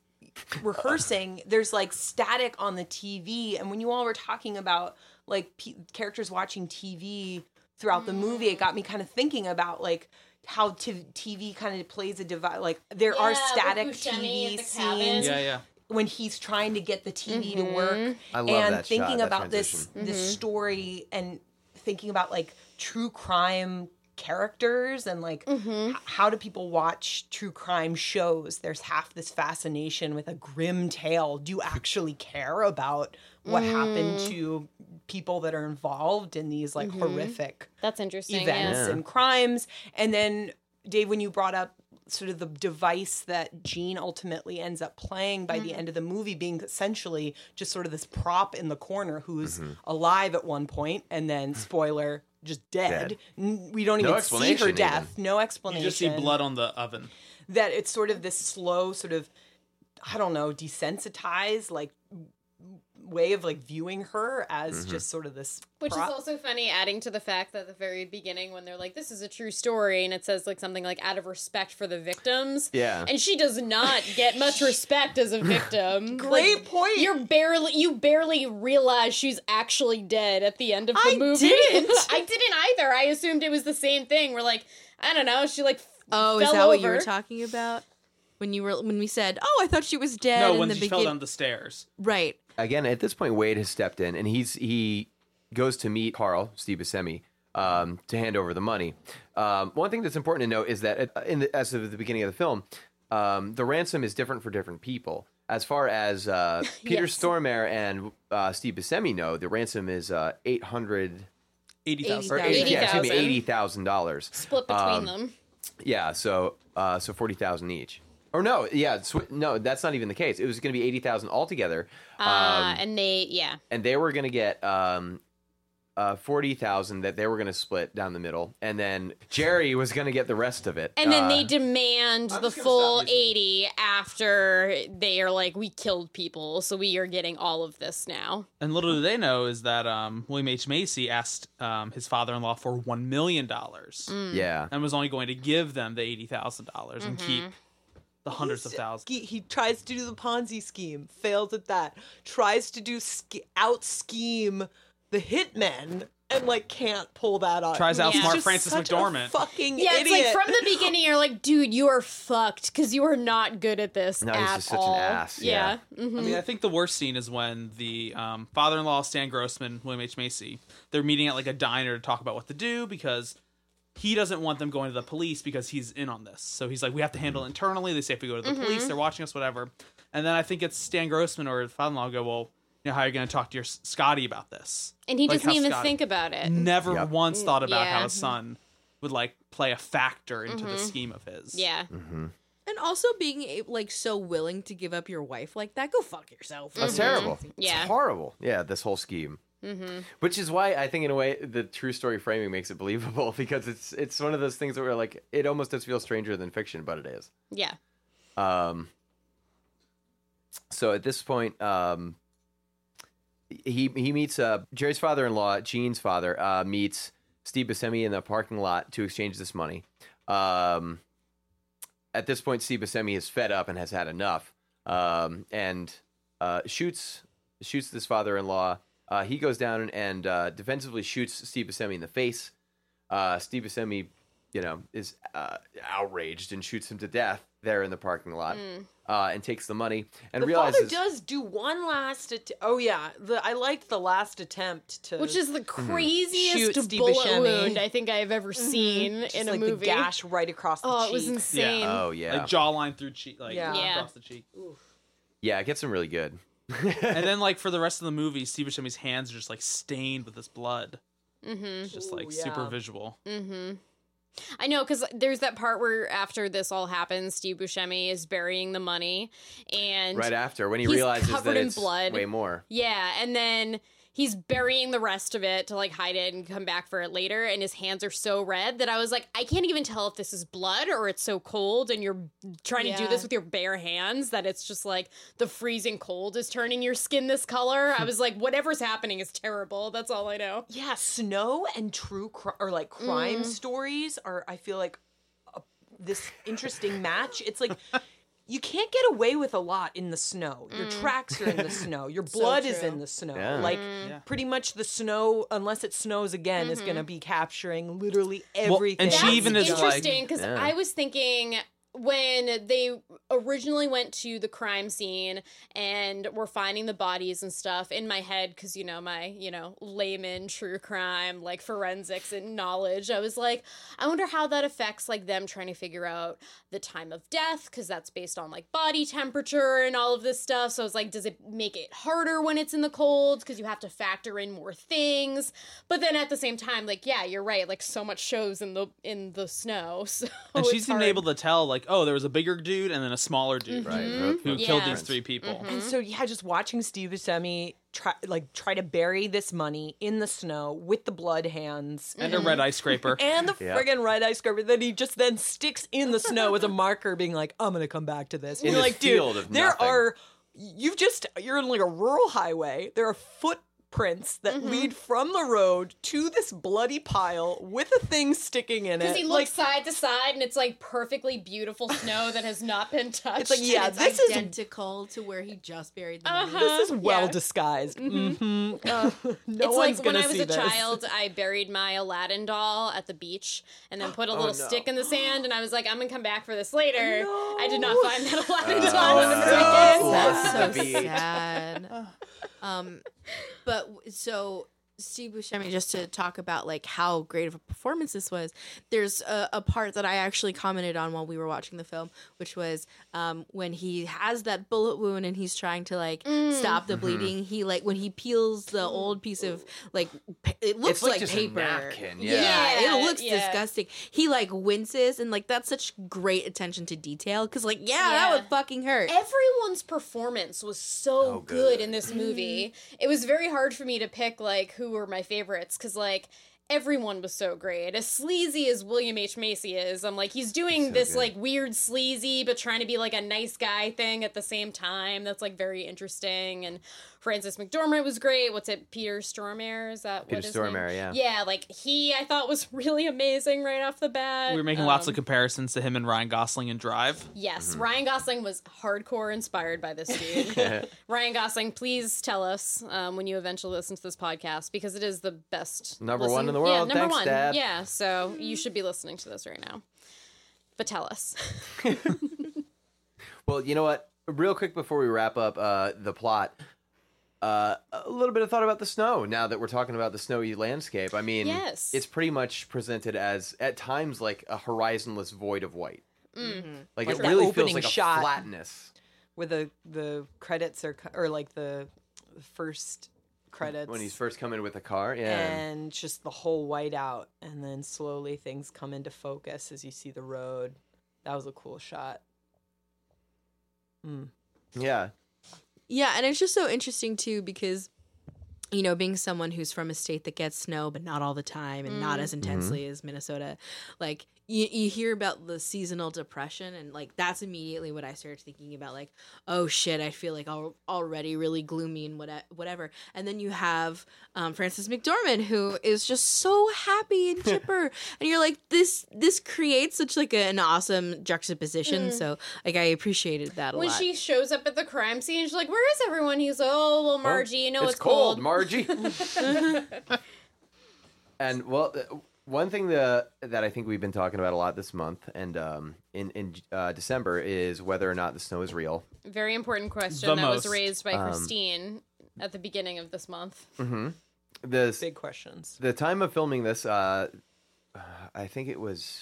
rehearsing, there's like static on the TV. And when you all were talking about like p- characters watching TV throughout the movie, it got me kind of thinking about like how t- TV kind of plays a device. Like there are Yeah, with static TV the scenes Yeah, yeah. When he's trying to get the TV to mm-hmm. work. I love and that thinking shot, that about this transition. this mm-hmm. story and thinking about like true crime characters and like h- mm-hmm. how do people watch true crime shows there's half this fascination with a grim tale do you actually care about what happened to people that are involved in these like horrific That's interesting. events Yeah. and crimes. And then, Dave, when you brought up sort of the device that Jean ultimately ends up playing by Mm-hmm. the end of the movie being essentially just sort of this prop in the corner who's Mm-hmm. alive at one point and then, spoiler, just dead. Dead. We don't No even see her explanation death. No explanation. You explanation. just see blood on the oven. That it's sort of this slow, sort of, I don't know, desensitized, like, way of like viewing her as Mm-hmm. just sort of this Which prop. is also funny, adding to the fact that the very beginning, when they're like, "This is a true story," and it says like something like "out of respect for the victims," Yeah. and she does not get much respect as a victim. Great Like, point. You're barely you barely realize she's actually dead at the end of the I movie. didn't. I didn't either. I assumed it was the same thing. We're like, I don't know. She like f- Oh, is fell that what you were talking about? When you were when we said, "Oh, I thought she was dead." No, in when the she fell down the stairs. Right. Again, at this point, Wade has stepped in, and he's he goes to meet Carl Steve Buscemi um, to hand over the money. Um, one thing that's important to note is that at, in the, as of the beginning of the film, um, the ransom is different for different people. As far as uh, Peter Yes. Stormare and uh, Steve Buscemi know, the ransom is uh, eight hundred. Eighty thousand. Yeah, excuse me, eighty thousand dollars split between Um, them. Yeah, so uh, so forty thousand each. Or no, yeah, sw- no, that's not even the case. It was going to be eighty thousand altogether, Uh, um, and they, yeah, and they were going to get um, uh, forty thousand that they were going to split down the middle, and then Jerry was going to get the rest of it. And then Uh, they demand I'm the full 80 after they are like, we killed people, so we are getting all of this now. And little do they know is that um, William H. Macy asked um, his father-in-law for one million dollars, yeah, and was only going to give them the eighty thousand dollars and keep the hundreds of thousands. He, he tries to do the Ponzi scheme, fails at that. Tries to do sch- out scheme the hitmen, and like can't pull that off. Tries out Yeah. smart Frances such a McDormand. fucking Yeah, idiot. it's like from the beginning, you're like, dude, you are fucked because you are not good at this No, at he's just such an ass, yeah. Mhm. I mean, I think the worst scene is when the um, father-in-law, Stan Grossman, William H Macy, they're meeting at like a diner to talk about what to do because he doesn't want them going to the police because he's in on this. So he's like, we have to handle it mm-hmm. internally. They say if we go to the mm-hmm. police, they're watching us, whatever. And then I think it's Stan Grossman or the father-in-law go, well, you know, how are you going to talk to your Scotty about this? And he Like doesn't even Scotty think about it. Never Yep. once thought about how his son would like play a factor into the mm-hmm. scheme of his. Yeah. And also being like so willing to give up your wife like that. Go fuck yourself. That's terrible. Yeah. It's horrible. Yeah, this whole scheme. Mm-hmm. Which is why I think, in a way, the true story framing makes it believable because it's it's one of those things where like it almost does feel stranger than fiction, but it is. Yeah. Um, so at this point, um, he he meets uh, Jerry's father-in-law, Jean's father, uh, meets Steve Buscemi in the parking lot to exchange this money. Um, at this point, Steve Buscemi is fed up and has had enough, um, and uh, shoots shoots this father-in-law. Uh, he goes down and uh, defensively shoots Steve Buscemi in the face. Uh, Steve Buscemi, you know, is uh, outraged and shoots him to death there in the parking lot, uh, and takes the money and The realizes father does do one last. Att- oh yeah, the I liked the last attempt to Which is the Shoot craziest Steve bullet Buscemi. wound I think I've ever seen just in a like movie. the gash right across the oh, cheek. it was insane. oh yeah, Like jawline through cheek, like Yeah. Yeah. across the cheek. yeah, it gets him really good. And then like for the rest of the movie, Steve Buscemi's hands are just like stained with this blood. Mm-hmm. It's just like Ooh, super yeah. visual. I know because there's that part where after this all happens, Steve Buscemi is burying the money, and right after when he realizes covered that in it's blood. way more. Yeah, and then he's burying the rest of it to like hide it and come back for it later and his hands are so red that I was like I can't even tell if this is blood or it's so cold and you're trying to do this with your bare hands that it's just like the freezing cold is turning your skin this color. I was like whatever's happening is terrible. That's all I know. Yeah, snow and true cri- or like crime mm. stories are. I feel like a, this interesting match. It's like you can't get away with a lot in the snow. Your mm. tracks are in the snow. Your blood is in the snow. Yeah. Like mm-hmm. Yeah. pretty much the snow, unless it snows again, is going to mm-hmm. be capturing literally Well, and she That's even is interesting because Yeah. I was thinking when they originally went to the crime scene and were finding the bodies and stuff in my head because you know my you know layman true crime like forensics and knowledge i was like i wonder how that affects like them trying to figure out the time of death because that's based on like body temperature and all of this stuff. So i was like does it make it harder when it's in the cold? Because you have to factor in more things. But then at the same time like yeah you're right like so much shows in the in the snow so and she's even able to tell like, oh, there was a bigger dude and then a smaller dude Right. Mm-hmm. who Yeah. killed these three people. Mm-hmm. And so yeah, just watching Steve Buscemi try like try to bury this money in the snow with the blood hands And a red mm-hmm. ice scraper. and the Yeah. friggin' red ice scraper that he just then sticks in the snow as a marker, being like, "I'm gonna come back to this." And In you're this like, dude, field of there nothing. are. You've just you're in like a rural highway. There are footprints that Mm-hmm. lead from the road to this bloody pile with a thing sticking in it. because he like, looks side to side and it's like perfectly beautiful snow that has not been touched. It's like, yeah, it's this is- identical to where he just buried the. Uh-huh. this is well yeah. disguised. Mm-hmm. no it's one's like when gonna I was a this. child, I buried my Aladdin doll at the beach and then put a little no. stick in the sand, and I was like, "I'm gonna come back for this later." No. I did not find that Aladdin Oh, doll. in the no. That's so sad. Um, but so Steve Buscemi, just to talk about like how great of a performance this was. There's a, a part that I actually commented on while we were watching the film, which was um, when he has that bullet wound and he's trying to like mm. stop the mm-hmm. bleeding. He like when he peels the old piece of like pa- it looks It's like like, just a paper. napkin, yeah. yeah, Yeah, it looks yeah. disgusting. He like winces and like that's such great attention to detail because like yeah, that would fucking hurt. Everyone's performance was so Oh, good. good. in this movie. Mm-hmm. It was very hard for me to pick like who were my favorites because like everyone was so great. As sleazy as William H Macy is, I'm like he's doing So this good. like weird sleazy but trying to be like a nice guy thing at the same time. That's like very interesting. And Frances McDormand was great. What's it? Peter Stormare is that Peter what his name? Stormare, yeah. Yeah, like he I thought was really amazing right off the bat. We were making lots Um, of comparisons to him and Ryan Gosling in Drive. Yes, Mm-hmm. Ryan Gosling was hardcore inspired by this dude. Ryan Gosling, please tell us um, when you eventually listen to this podcast because it is the best. Number listen- one in the world. Yeah, world. number Thanks, one. Dad. Yeah, so you should be listening to this right now. But tell us. Well, you know what? Real quick before we wrap up uh, the plot, uh, a little bit of thought about the snow. Now that we're talking about the snowy landscape, I mean, Yes. it's pretty much presented as at times like a horizonless void of white. Mm. Like, Like it really feels like a shot. flatness Where the the credits are or like the first credits when he's first coming with the car. Yeah, and just the whole white out and then slowly things come into focus as you see the road. That was a cool shot. yeah. Yeah, and it's just so interesting too because you know, being someone who's from a state that gets snow but not all the time and not as mm-hmm. Mm-hmm. intensely as Minnesota, like you, you hear about the seasonal depression and like that's immediately what I started thinking about like, oh shit, I feel like al- already really gloomy and what whatever. And then you have um, Frances McDormand who is just so happy and chipper and you're like this this creates such like a, an awesome juxtaposition. So like I appreciated that a lot. When lot. she shows up at the crime scene, she's like, "Where is everyone?" He's like, "Oh, well, Margie, you know it's, it's, cold, Margie. and well, uh, one thing that that I think we've been talking about a lot this month and um, in in uh, December is whether or not the snow is real. Very important question The that was raised by Um, Christine at the beginning of this month. The Big questions. the time of filming this, uh, I think it was.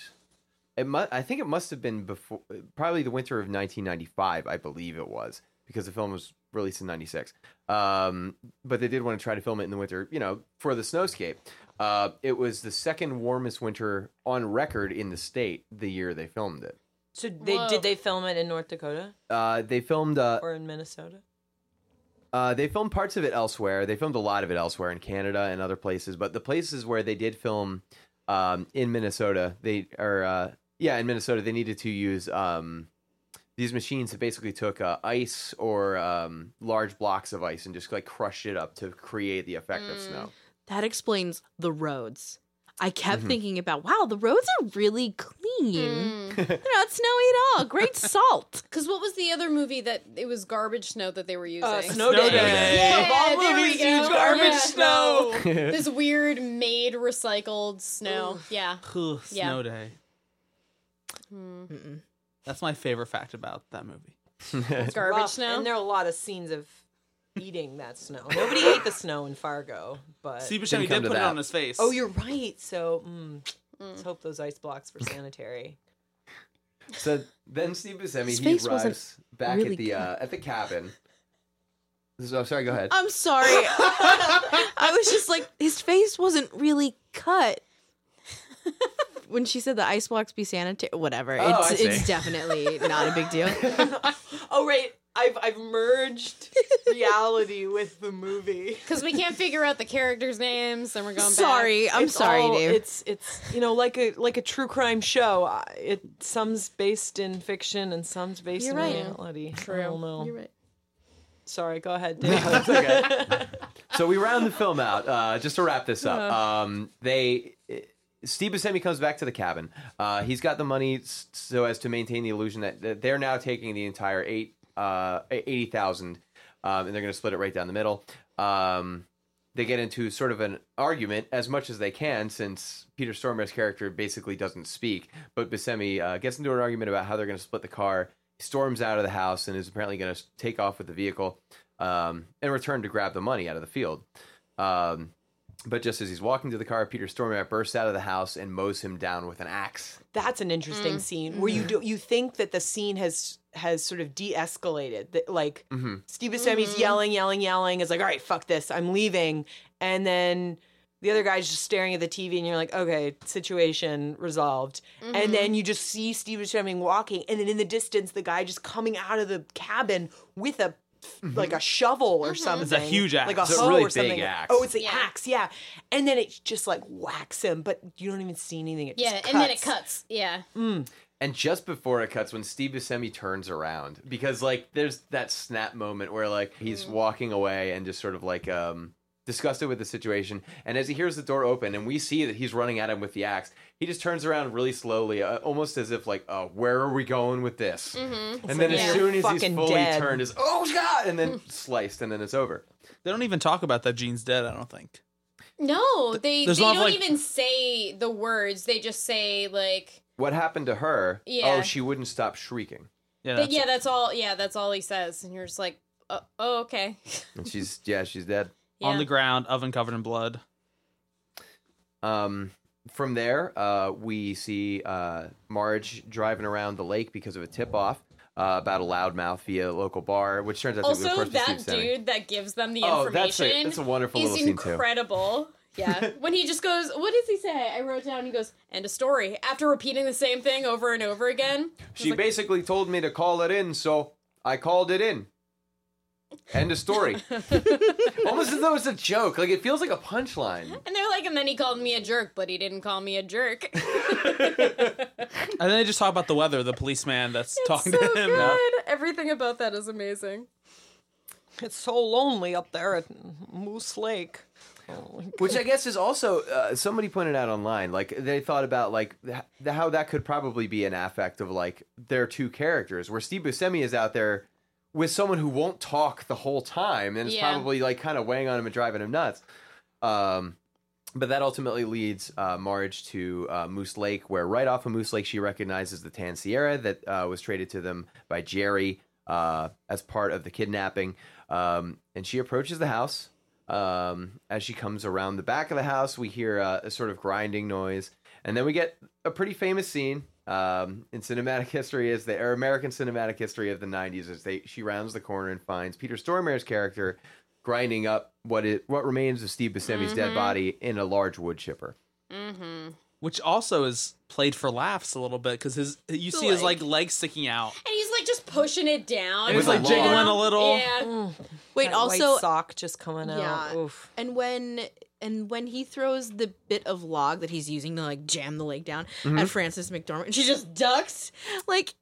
It mu- I think it must have been before, probably the winter of 1995. I believe it was because the film was released in '96. Um, but they did want to try to film it in the winter, you know, for the snowscape. Uh, it was the second warmest winter on record in the state the year they filmed it. So they Whoa. did they film it in North Dakota Uh, they filmed uh, or in Minnesota? Uh, they filmed parts of it elsewhere. They filmed a lot of it elsewhere in Canada and other places. But the places where they did film um, in Minnesota, they or uh, yeah, in Minnesota, they needed to use um, these machines that basically took uh, ice or um, large blocks of ice and just like crushed it up to create the effect of snow. That explains the roads. I kept Mm-hmm. thinking about, wow, the roads are really clean. Mm. They're not snowy at all. Great salt. Because what was the other movie that it was garbage snow that they were using? Uh, Snow Snow Day. Day. Yeah, of all there we movies, go. use garbage Yeah. snow. this weird made recycled snow. Yeah. Ugh, Yeah. Snow Day. That's my favorite fact about that movie. Garbage Rough. snow. And there are a lot of scenes of eating that snow. Nobody ate the snow in Fargo, but Steve Buscemi did to put it on his face. oh, you're right. So mm, let's hope those ice blocks were sanitary. So then Steve Buscemi His he face wasn't arrives back really at the uh, at the cabin. So, sorry, go ahead. I'm sorry. I was just like, his face wasn't really cut. When she said the ice blocks be sanitary, whatever. Oh, I it's see. it's definitely not a big deal. Oh, right. I've I've merged reality with the movie. Because we can't figure out the characters' names, and we're going back. sorry, I'm It's sorry, all- Dave. It's it's you know like a like a true crime show. It some's based in fiction and some's based You're in right. reality. True. I don't know. You're right. Sorry, go ahead, Dave. so we round the film out. Uh, just to wrap this up, Uh-huh. um, they Steve Buscemi comes back to the cabin. Uh, he's got the money so as to maintain the illusion that, that they're now taking the entire eight uh, eighty thousand, um, and they're going to split it right down the middle. Um, they get into sort of an argument as much as they can, since Peter Stormare's character basically doesn't speak. But Buscemi uh, gets into an argument about how they're going to split the car. He storms out of the house and is apparently going to take off with the vehicle um, and return to grab the money out of the field. Um, but just as he's walking to the car, Peter Stormare bursts out of the house and mows him down with an axe. That's an interesting Mm. scene where you do you think that the scene has has sort of de-escalated. That like Mm-hmm. Steve Buscemi's mm-hmm. yelling, yelling, yelling. Is like, all right, fuck this, I'm leaving. And then the other guy's just staring at the TV, and you're like, okay, situation resolved. And then mm-hmm. you just see Steve Buscemi walking, and then in the distance, the guy just coming out of the cabin with a mm-hmm. like a shovel or something. It's a huge axe. like a It's a hoe really or something. big axe. Oh, it's the Yeah. axe, yeah. And then it just like whacks him, but you don't even see anything. It Yeah, just and then it cuts. Yeah. Mm. And just before it cuts, when Steve Buscemi turns around, because like there's that snap moment where like he's walking away and just sort of like um disgusted with the situation, and as he hears the door open and we see that he's running at him with the axe, he just turns around really slowly, uh, almost as if like, "Oh, where are we going with this?" And then like, as "You're soon as he's fucking fully dead." turned, is oh god, and then sliced, and then it's over. They don't even talk about that Jean's dead. I don't think. No, they, they there's a don't like- even say the words. They just say like, What happened to her? Yeah. Oh, she wouldn't stop shrieking. Yeah, But that's yeah, that's all. Yeah, that's all he says, and you're just like, uh, oh, okay. and she's yeah, she's dead. Yeah. on the ground, oven covered in blood. Um, from there, uh, we see uh, Marge driving around the lake because of a tip off uh, about a loudmouth via a local bar, which turns out to be, of Also, course, that dude that gives them the Oh, information that's a- that's a wonderful is little scene, too. incredible. Yeah, when he just goes, "What does he say?" I wrote down. He goes, "End a story." After repeating the same thing over and over again. She basically told me to call it in, so I called it in. End of story. Almost as though it's a joke. Like it feels like a punchline. And they're like, and then he called me a jerk, but he didn't call me a jerk. And then they just talk about the weather, the policeman that's talking so to him. good. Everything about that is amazing. It's so lonely up there at Moose Lake. Oh, Which I guess is also uh, somebody pointed out online. Like they thought about like th- how that could probably be an affect of like their two characters, where Steve Buscemi is out there with someone who won't talk the whole time, and it's Yeah. probably like kind of weighing on him and driving him nuts. Um, but that ultimately leads uh, Marge to uh, Moose Lake, where right off of Moose Lake she recognizes the Tan Sierra that uh, was traded to them by Jerry uh, as part of the kidnapping. Um, and she approaches the house. Um, as she comes around the back of the house, we hear uh, a sort of grinding noise, and then we get a pretty famous scene um, in cinematic history, is the or American cinematic history of the '90s. As they she rounds the corner and finds Peter Stormare's character grinding up what it what remains of Steve Buscemi's dead body in a large wood chipper. Which also is played for laughs a little bit because his you see his Like- like legs sticking out. And he's like just pushing it down. It was like jiggling a little. Yeah. Mm. Wait, that also white sock just coming out. Yeah. Oof. and when and when he throws the bit of log that he's using to like jam the leg down mm-hmm. at Frances McDormand, and she just ducks, like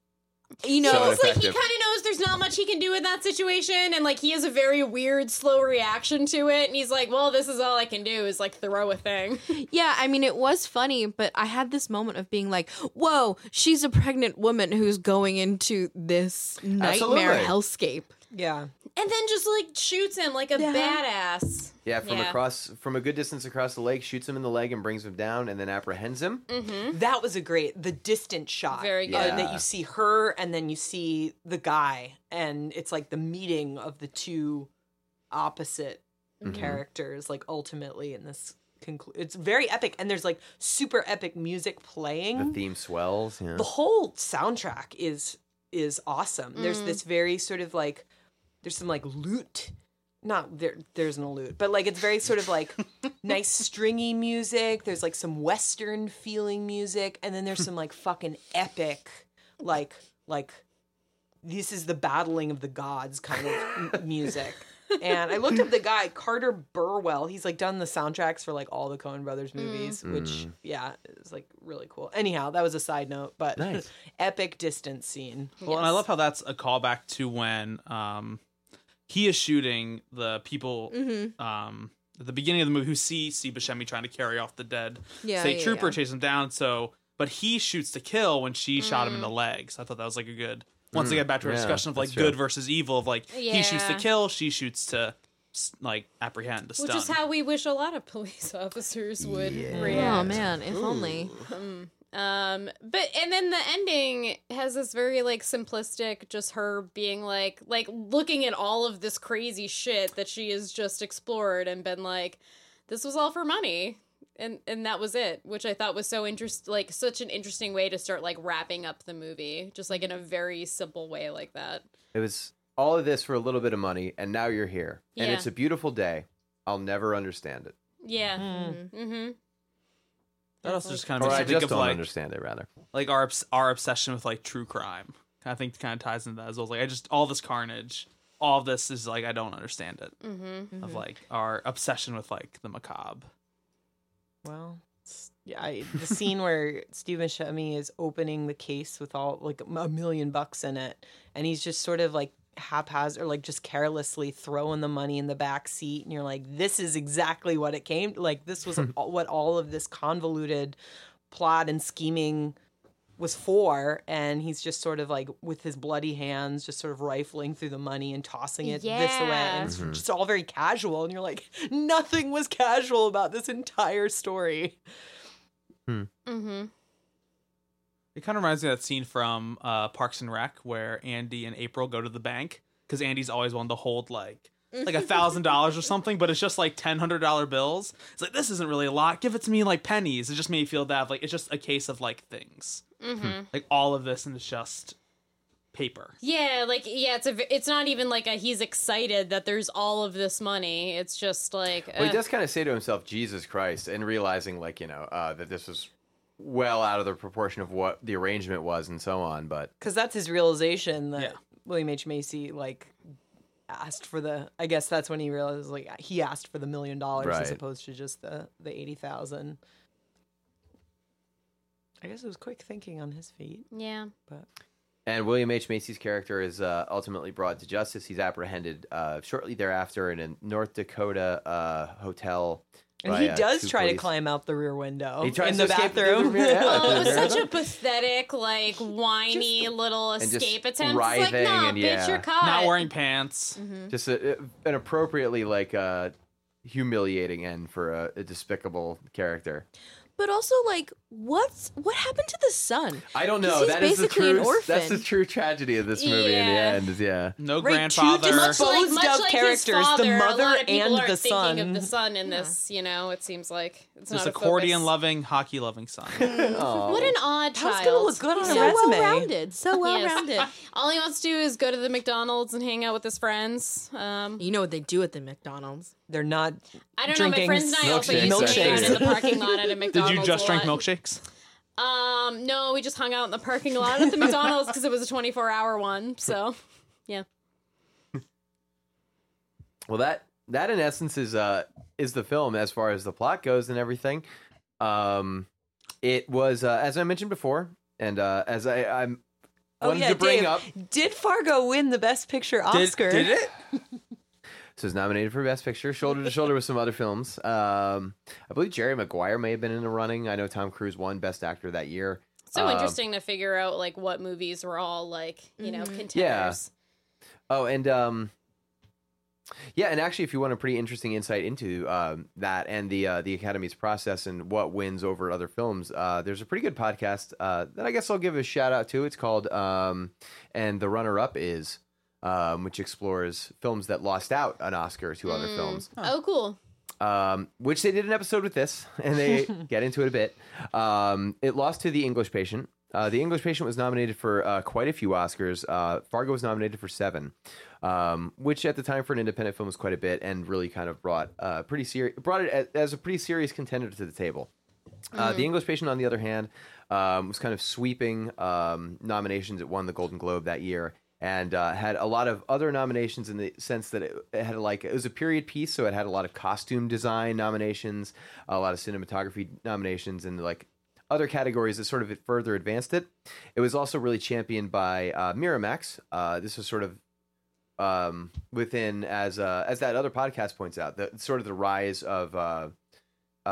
you know, So It's like he kind of knows there's not much he can do in that situation, and like he has a very weird, slow reaction to it, and he's like, "Well, this is all I can do is like throw a thing." yeah. I mean, it was funny, but I had this moment of being like, "Whoa, she's a pregnant woman who's going into this nightmare Absolutely. hellscape." Yeah. And then just like shoots him like a Yeah. badass. Yeah, from Yeah. across from a good distance across the lake, shoots him in the leg and brings him down, and then apprehends him. Mm-hmm. That was a great the distant shot. Very uh, good. uh, Yeah. that you see her and then you see the guy and it's like the meeting of the two opposite mm-hmm. characters like ultimately in this conclu- it's very epic and there's like super epic music playing. The theme swells. Yeah. the whole soundtrack is is awesome. There's mm. this very sort of like there's some like lute. Not there there isn't a lute, but like it's very sort of like nice stringy music. There's like some western feeling music and then there's some like fucking epic like like this is the battling of the gods kind of m- music. And I looked up the guy Carter Burwell. He's like done the soundtracks for like all the Coen Brothers movies, which yeah, is like really cool. Anyhow, that was a side note, but Nice. epic distance scene. Well, and I love how that's a callback to when um, he is shooting the people um, at the beginning of the movie who see Steve Buscemi trying to carry off the dead Yeah, state yeah, trooper, yeah. chase him down. So, but he shoots to kill when she shot him in the legs. I thought that was like a good. Once again, back to our Yeah, discussion of like that's true. good versus evil. Of like he shoots to kill, she shoots to like apprehend, to Which is how we wish a lot of police officers would Yeah. react. Oh man, if only. Um, but and then the ending has this very like simplistic, just her being like, like looking at all of this crazy shit that she has just explored and been like, this was all for money, and and that was it, which I thought was so interest, like such an interesting way to start like wrapping up the movie, just like in a very simple way like that. It was all of this for a little bit of money, and now you're here, and Yeah. it's a beautiful day. I'll never understand it, Yeah. Mm-hmm. That also just kind of or makes I me think just of don't like understand it. Rather, like our obs- our obsession with like true crime. I think kind of ties into that as well. Like I just all this carnage, all of this is like I don't understand it. Mm-hmm. Of like our obsession with like the macabre. Well, it's- yeah, I, the scene where Steve Buscemi is opening the case with all like a million bucks in it, and he's just sort of like haphazard, or like just carelessly throwing the money in the back seat, and you're like, this is exactly what it came. Like this was hmm. all, what all of this convoluted plot and scheming was for and he's just sort of like with his bloody hands just sort of rifling through the money and tossing it this away Yeah. and it's mm-hmm. just all very casual and you're like nothing was casual about this entire story hmm. Mm-hmm. It kind of reminds me of that scene from uh, Parks and Rec where Andy and April go to the bank because Andy's always wanted to hold like like a thousand dollars or something, but it's just like ten hundred dollar bills. It's like this isn't really a lot. Give it to me in like pennies. It just made me feel that like it's just a case of like things, like all of this, and it's just paper. Yeah, like yeah, it's a It's not even like a. He's excited that there's all of this money. It's just like. Well, he uh, does kind of say to himself, "Jesus Christ," and realizing like you know uh, that this was well out of the proportion of what the arrangement was and so on. But because that's his realization that Yeah. William H Macy like asked for the. I guess that's when he realized like he asked for the million dollars Right. as opposed to just the the eighty thousand. I guess it was quick thinking on his feet, yeah. but and William H Macy's character is uh, ultimately brought to justice. He's apprehended uh, shortly thereafter in a North Dakota uh, hotel. And by, he does two try to climb out the rear window He tries in to the escape through the bathroom. yeah. Oh, it was such a pathetic, like whiny little escape attempt. It's like, writhing nah, and bitch, yeah. you're caught. Not wearing pants. Just a, an appropriately like uh, humiliating end for a, a despicable character. But also, like, what's what happened to the son? I don't 'Cause know. he's That is the basically an true. That's the true tragedy of this movie. In the Yeah. end, is yeah. No Right, two grandfather. dis- Much like, Disposed much of like characters, the his a mother lot of people and aren't the thinking of the son in this. You know, it seems like it's this not a accordion focus. loving, hockey loving son. What an odd child. How's gonna look good on so a resume? well rounded, so well Yes. rounded. All he wants to do is go to the McDonald's and hang out with his friends. Um, You know what they do at the McDonald's? They're not. I don't know. My friends and I also milkshakes. used to hang out in the parking lot at a McDonald's. Did you just a drink lot. milkshakes? Um, no, we just hung out in the parking lot at the McDonald's because it was a 24 hour one. So, yeah. Well, that that in essence is uh is the film as far as the plot goes and everything. Um, it was uh, as I mentioned before, and uh, as I I'm Oh wanted yeah, to bring Dave, up. Did Fargo win the Best Picture Did- Oscar? Did, it? So it's nominated for Best Picture, shoulder to shoulder with some other films. Um, I believe Jerry Maguire may have been in the running. I know Tom Cruise won Best Actor that year. So Um, interesting to figure out like what movies were all like, you know, contenders. Yeah. Oh, and um, yeah, and actually, if you want a pretty interesting insight into um, that and the uh, the Academy's process and what wins over other films, uh, there's a pretty good podcast uh, that I guess I'll give a shout out to. It's called um, and the runner up is. Um, which explores films that lost out an Oscar to other films. Oh, cool. um, which they did an episode with this, and they get into it a bit. Um, it lost to The English Patient. Uh, the English Patient was nominated for uh, quite a few Oscars. Uh, Fargo was nominated for seven, um, which at the time for an independent film was quite a bit, and really kind of brought uh, pretty serious brought it as, as a pretty serious contender to the table. Uh, the English Patient, on the other hand, um, was kind of sweeping um, nominations. It won the Golden Globe that year and uh, had a lot of other nominations in the sense that it, it had like it was a period piece, so it had a lot of costume design nominations, a lot of cinematography nominations, and like other categories that sort of further advanced it. It was also really championed by uh, Miramax. Uh, this was sort of um, within as uh, as that other podcast points out, the sort of the rise of uh, uh,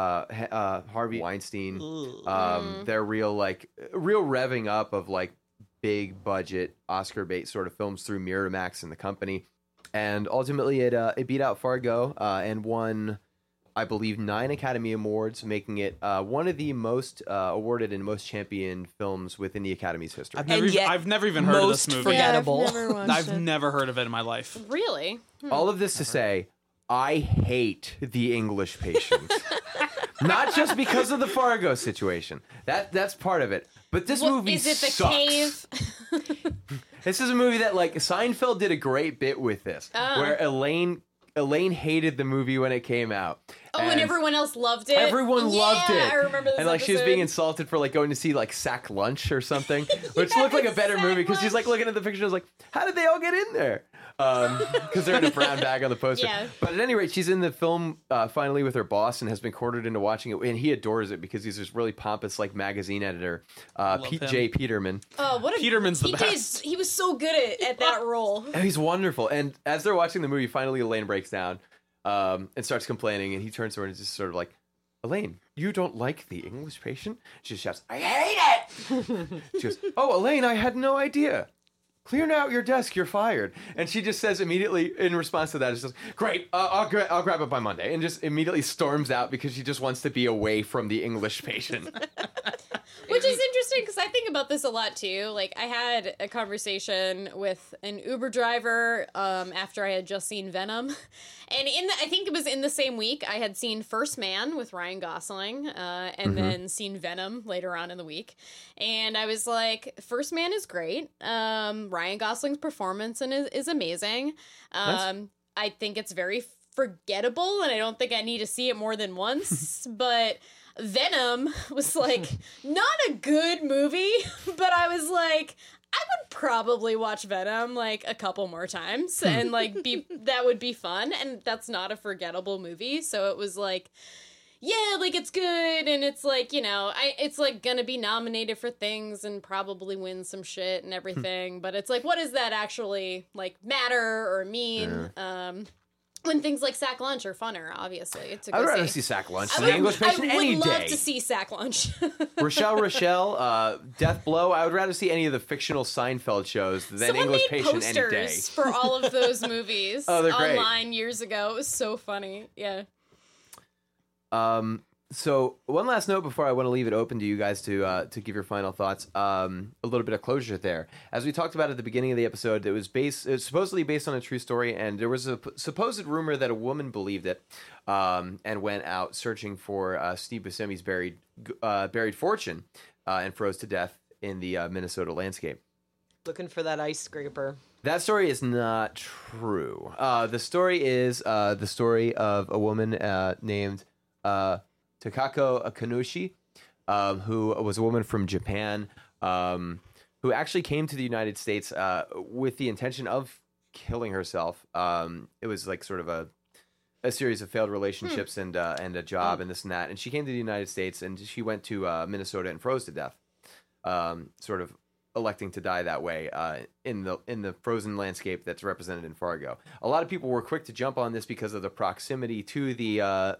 uh, Harvey Weinstein. Um, They're real like real revving up of like big budget Oscar bait sort of films through Miramax and the company, and ultimately it uh, it beat out Fargo uh, and won. I believe nine Academy Awards, making it uh, one of the most uh, awarded and most championed films within the Academy's history. I've never, And even, yet I've never even heard of this movie. forgettable. Yeah, I've never I've never heard of it in my life. Really? All of this to say, I hate the English patient. Not just because of the Fargo situation. That that's part of it. But this What, movie is it the sucks. cave? This is a movie that like Seinfeld did a great bit with this, Oh. where Elaine Elaine hated the movie when it came out. Oh, and, everyone else loved it. Everyone yeah, loved it. I remember this. And like she was episode. being insulted for like going to see like Sack Lunch or something, which looked like a better Sack movie because she's like Lunch. looking at the picture. and was like, how did they all get in there? Because they're in a brown bag on the poster. Yeah. But at any rate, she's in the film uh, finally with her boss and has been courted into watching it, and he adores it because he's this really pompous like magazine editor, uh, Pete him. J. Peterman. Oh, what a Peterman's the he best. He was so good at, at that role. And he's wonderful. And as they're watching the movie, finally Elaine breaks down um, and starts complaining. And he turns to her and is just sort of like, Elaine, you don't like the English patient? She shouts, I hate it! she goes, Oh, Elaine, I had no idea. Clear out your desk, you're fired. And she just says immediately in response to that, she says, Great, uh, I'll, gra- I'll grab it by Monday. And just immediately storms out because she just wants to be away from the English patient. Which is interesting because I think about this a lot too. Like I had a conversation with an Uber driver um, after I had just seen Venom, and in the, I think it was in the same week I had seen First Man with Ryan Gosling, uh, and then seen Venom later on in the week, and I was like, First Man is great. Um, Ryan Gosling's performance and is, is amazing. Um, I think it's very forgettable, and I don't think I need to see it more than once, but. Venom was like not a good movie, but I was like, I would probably watch Venom like a couple more times and like be that would be fun. And that's not a forgettable movie. So it was like yeah, like it's good. And it's like, you know, I it's like going to be nominated for things and probably win some shit and everything, but it's like what does that actually like matter or mean? Um when things like Sack Lunch are funner, obviously. To go I would rather see. Sack Lunch I than the English I Patient would any love day. to see Sack Lunch. Rochelle Rochelle, uh, Death Blow. I would rather see any of the fictional Seinfeld shows than Someone English made Patient any day. posters for all of those movies Oh, they're great. online years ago. It was so funny. Yeah. Um, so one last note before I want to leave it open to you guys to uh, to give your final thoughts. Um, a little bit of closure there, as we talked about at the beginning of the episode. It was based, it was supposedly based on a true story, and there was a p- supposed rumor that a woman believed it, um, and went out searching for uh, Steve Buscemi's buried uh, buried fortune, uh, and froze to death in the uh, Minnesota landscape. Looking for that ice scraper. That story is not true. Uh, the story is uh, the story of a woman uh, named uh, Takako Akanushi, um, who was a woman from Japan, um, who actually came to the United States uh, with the intention of killing herself. Um, it was like sort of a a series of failed relationships and uh, and a job and this and that. And she came to the United States and she went to uh, Minnesota and froze to death, um, sort of electing to die that way uh, in the in the frozen landscape that's represented in Fargo. A lot of people were quick to jump on this because of the proximity to the uh,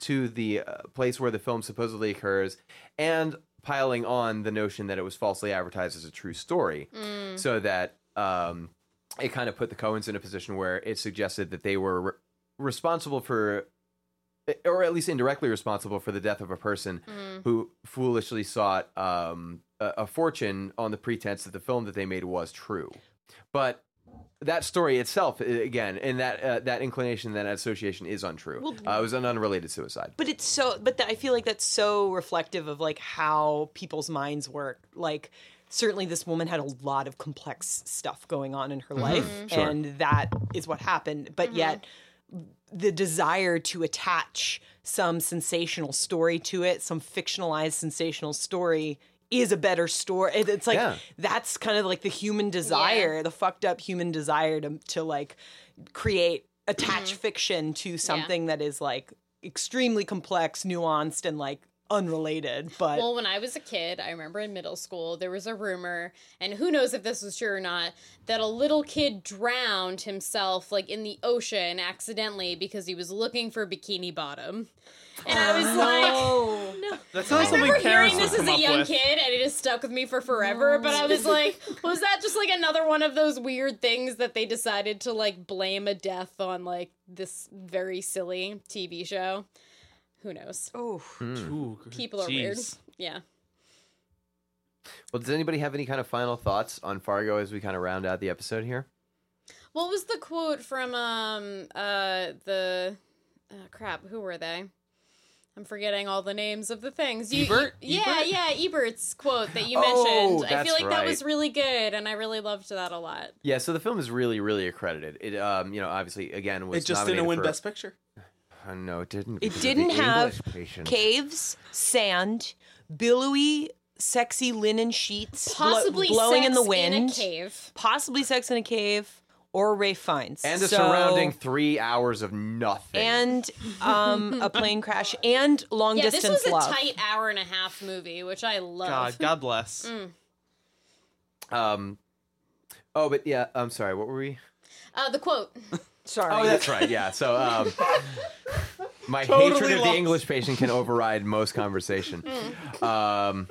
to the uh, place where the film supposedly occurs, and piling on the notion that it was falsely advertised as a true story, so that um, it kind of put the Coens in a position where it suggested that they were re- responsible for or at least indirectly responsible for the death of a person who foolishly sought um, a, a fortune on the pretense that the film that they made was true. But that story itself, again, and that uh, that inclination, that association is untrue. uh, it was an unrelated suicide. But it's so. But th- I feel like that's so reflective of like how people's minds work. Like certainly, this woman had a lot of complex stuff going on in her life, Sure. and that is what happened. But yet, the desire to attach some sensational story to it, some fictionalized sensational story. Is a better story. It- It's like Yeah. that's kind of like the human desire, the fucked up human desire to to like create attach mm-hmm. fiction to something that is like extremely complex, nuanced, and like unrelated. But Well, when I was a kid, I remember in middle school, there was a rumor, and who knows if this was true or not, that a little kid drowned himself like in the ocean accidentally because he was looking for Bikini Bottom. And I was oh, like, no. That's I not something remember hearing this would as a young with. kid, and it has stuck with me for forever. But I was like, was that just like another one of those weird things that they decided to like blame a death on like this very silly TV show? Who knows? oh, Ooh, People are weird. Yeah. Well, does anybody have any kind of final thoughts on Fargo as we kind of round out the episode here? What was the quote from um uh the uh, crap? Who were they? I'm forgetting all the names of the things. You, Ebert? you- yeah, Ebert? yeah, Ebert's quote that you Oh, mentioned. I feel like that was really good, and I really loved that a lot. Yeah, so the film is really, really accredited. It, um, you know, obviously, again, was It just didn't win for- Best Picture. Uh, no, it didn't. it didn't have caves, sand, billowy, sexy linen sheets, blo- Possibly blowing in the wind, in a cave. possibly sex in a cave, or Ralph Fiennes, and the So- surrounding three hours of nothing. and um, a plane crash and long Yeah, this distance was a love. tight hour and a half movie, which I love. God, God bless. Mm. um, oh, but yeah, I'm sorry. What were we? Uh, the quote. Sorry, Oh, that's right. Yeah. So, um, my Totally hatred of the lost. English patient can override most conversation. um,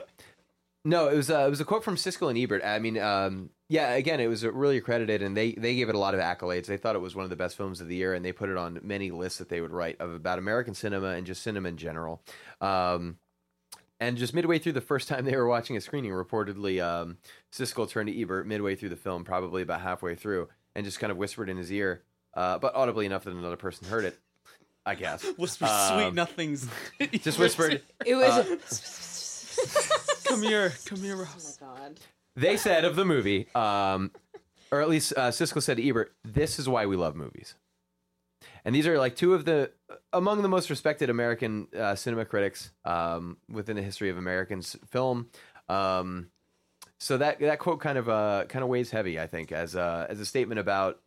no, it was uh, it was a quote from Siskel and Ebert. I mean, um, yeah, again, it was really accredited, and they they gave it a lot of accolades. They thought it was one of the best films of the year, and they put it on many lists that they would write of about American cinema and just cinema in general. Um, and just midway through the first time they were watching a screening, reportedly, um, Siskel turned to Ebert midway through the film, probably about halfway through, and just kind of whispered in his ear, uh, but audibly enough that another person heard it. I guess. Whisper Um, sweet nothings. Just whispered. It was come here, come here, Ross. God. They said of the movie, um, or at least uh, Siskel said to Ebert, "This is why we love movies." And these are like two of the among the most respected American uh, cinema critics um, within the history of American film. Um, so that that quote kind of uh, kind of weighs heavy, I think, as a, as a statement about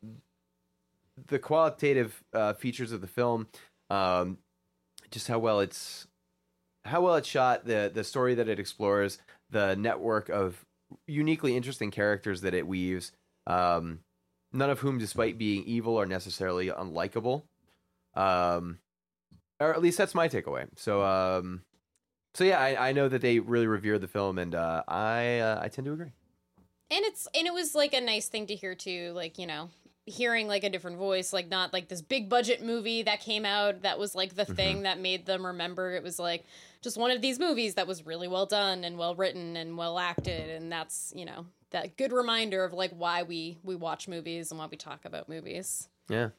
the qualitative uh, features of the film, um, just how well it's how well it's shot, the the story that it explores, the network of uniquely interesting characters that it weaves. Um, none of whom, despite being evil, are necessarily unlikable. Um, or at least that's my takeaway. So, um, so yeah, I, I know that they really revere the film, and uh, I uh, I tend to agree. And it's and it was like a nice thing to hear too, like, you know, hearing like a different voice, like not like this big budget movie that came out that was like the thing mm-hmm. that made them remember it was like just one of these movies that was really well done and well written and well acted and that's, you know, that good reminder of like why we we watch movies and why we talk about movies. Yeah.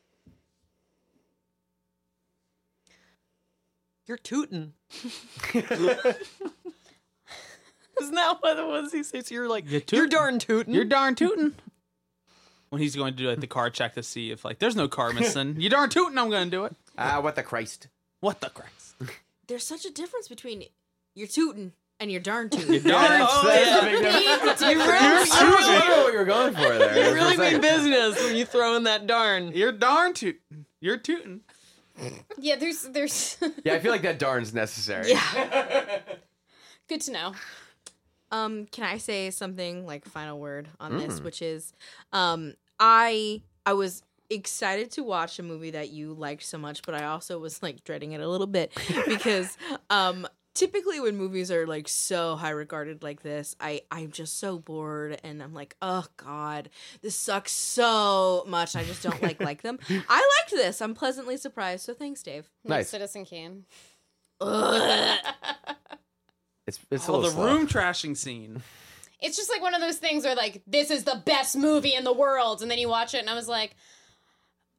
You're tooting. Isn't that what the ones He says you're like You're you're darn tooting. You're darn tootin'. When he's going to do like the car check to see if like there's no car missing, you darn tootin', I'm going to do it. Ah, what the Christ! What the Christ? There's such a difference between you're tootin' and you're darn tootin'. Darn That's- that's the big difference. You really, I don't know what you were going for there. you really mean business when you throw in that darn. You're darn tootin'. You're tootin'. Yeah, there's there's Yeah, I feel like that darn's necessary. Yeah. good to know. Um, can I say something like final word on this, which is, um, I I was excited to watch a movie that you liked so much, but I also was like dreading it a little bit because, um. Typically, when movies are like so high regarded like this, I I'm just so bored and I'm like, oh god, this sucks so much. I just don't like like them. I liked this. I'm pleasantly surprised. So thanks, Dave. Nice. Citizen Kane. It's it's a Oh, little the slow. room trashing scene. It's just like one of those things where like this is the best movie in the world, and then you watch it, and I was like,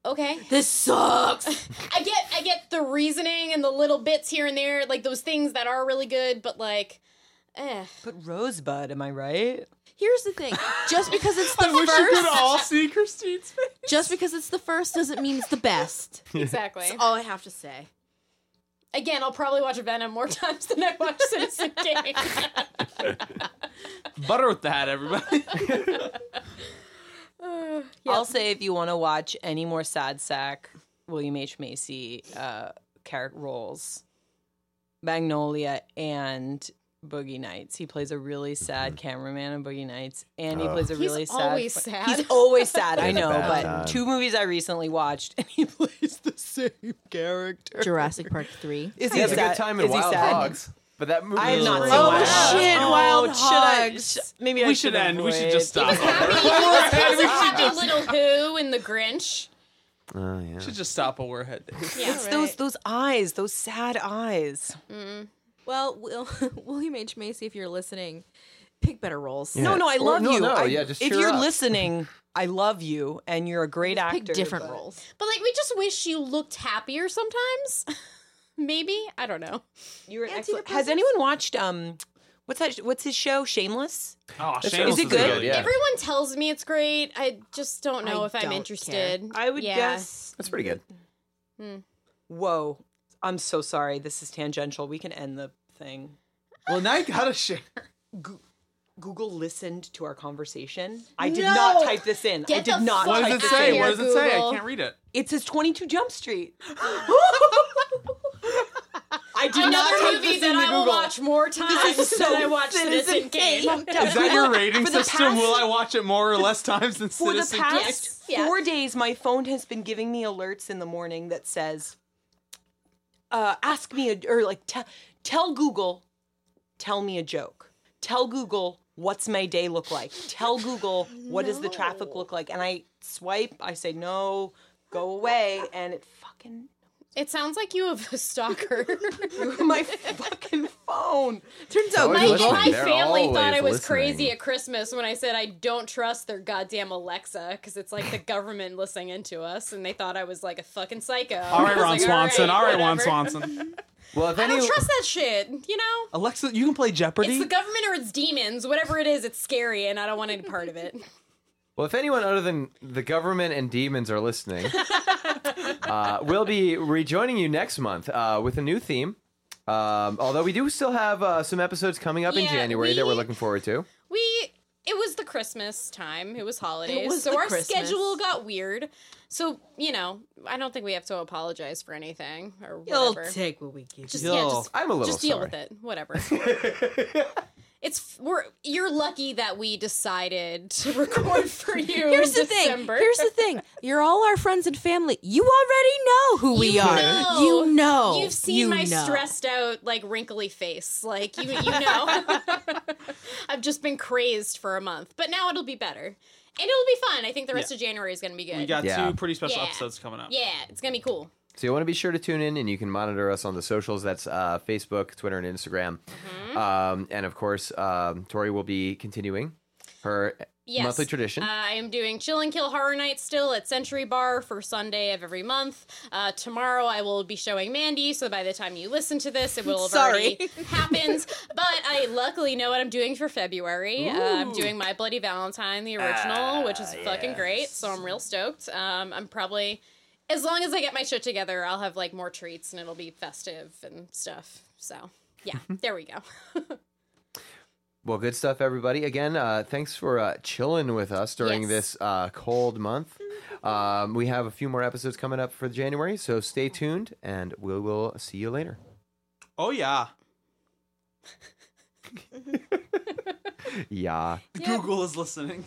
okay, This sucks. I get I get the reasoning and the little bits here and there, like those things that are really good, but like, eh. But Rosebud, am I right? Here's the thing: just because it's the I wish you could first, all see Christine's face. just because it's the first doesn't mean it's the best. Exactly. That's all I have to say. Again, I'll probably watch Venom more times than I watch Citizen Kane. Butter with that, everybody. I'll say if you want to watch any more sad sack William H Macy uh, character roles, Magnolia and Boogie Nights. He plays a really sad cameraman in Boogie Nights, and he plays a He's really sad. always sad. He's always sad. I He has a know, but time. two movies I recently watched, and he plays the same character. Jurassic Park three. Is He has a good time in Is Wild sad? Hogs, but that movie I have is not really seen Oh, Wild bad. Hogs. shit, Oh, Wild should I- Hogs. sh- maybe I we should end. We should just stop. Happy, over. he was, he was happy little Who in the Grinch. Oh, yeah. should just stop while we're. Yeah. It's those those eyes, those sad eyes. Mm-hmm. Well, Will, William H Macy, if you're listening, pick better roles. No, no, I Or- love no, you. no, I- yeah, just if cheer you're up. listening, I love you, and you're a great actor. pick different but- roles. But like, we just wish you looked happier sometimes. Maybe I don't know. You're an excellent. Has anyone watched um, what's that? What's his show? Shameless. Oh, Is Shameless is it good? Yeah. Everyone tells me it's great. I just don't know I if I'm don't interested. I would yeah. guess. That's pretty good. Whoa, I'm so sorry. This is tangential. We can end the thing. Well, now you gotta share. Google listened to our conversation. I did No! not type this in. I did the not What fuck type does it say? here, What does it say? I can't read it. It says 22 Jump Street. I did not Another type movie this that into I will Google. watch more times is so than I watch Citizen Citizen Kane. Kane. Is that your rating For the system? past- Will I watch it more or less times than For the Citizen past Kane? Yes. Yeah. four days, my phone has been giving me alerts in the morning that says, uh, "Ask me a or like te- tell Google, tell me a joke. Tell Google what's my day look like. Tell Google what does the traffic look like." And I swipe. I say no, go away, and it fucking It sounds like you have a stalker. My fucking phone. Turns out Always my, listening. my They're family thought I was listening. crazy at Christmas when I said I don't trust their goddamn Alexa because it's like the government listening into us, and they thought I was like a fucking psycho. All right, Ron like, Swanson. All right, Ron. Swanson. Well, if I any don't trust that shit. You know, Alexa, you can play Jeopardy. it's the government or it's demons. Whatever it is, it's scary, and I don't want any part of it. Well, if anyone other than the government and demons are listening, uh, we'll be rejoining you next month uh, with a new theme. Um, although we do still have uh, some episodes coming up in Yeah, January that we're we- looking forward to. We it was the Christmas time. It was holidays, was so the our Christmas. schedule got weird. So you know, I don't think we have to apologize for anything or You'll whatever. take what we give just you. yeah, Yo, just I'm a little just deal sorry. with it. Whatever. it's we're you're lucky that we decided to record for you. Here's in the thing. Here's the thing. You're all our friends and family. You already know who we You are. know. You know. You've seen You my know. stressed out, like wrinkly face. Like you, you know. I've just been crazed for a month, but now it'll be better, and it'll be fun. I think the rest Yeah. of January is going to be good. we got Yeah. two pretty special Yeah. episodes coming up. yeah, it's going to be cool. So you want to be sure to tune in, and you can monitor us on the socials. That's uh, Facebook, Twitter, and Instagram. Mm-hmm. Um, and of course, um, Tori will be continuing her Yes. monthly tradition. Uh, I am doing Chill and Kill Horror Night still at Century Bar for Sunday of every month. Uh, tomorrow I will be showing Mandy, so by the time you listen to this, it will have Sorry. already happened. But I luckily know what I'm doing for February. Uh, I'm doing My Bloody Valentine, the original, which is fucking great. So I'm real stoked. Um, I'm probably, as long as I get my shit together, I'll have like more treats and it'll be festive and stuff. So yeah, there we go. Well, good stuff, everybody. Again, uh, thanks for uh, chilling with us during Yes. this uh, cold month. Um, we have a few more episodes coming up for January, so stay tuned, and we will see you later. Oh yeah. Yeah. Yep. Google is listening.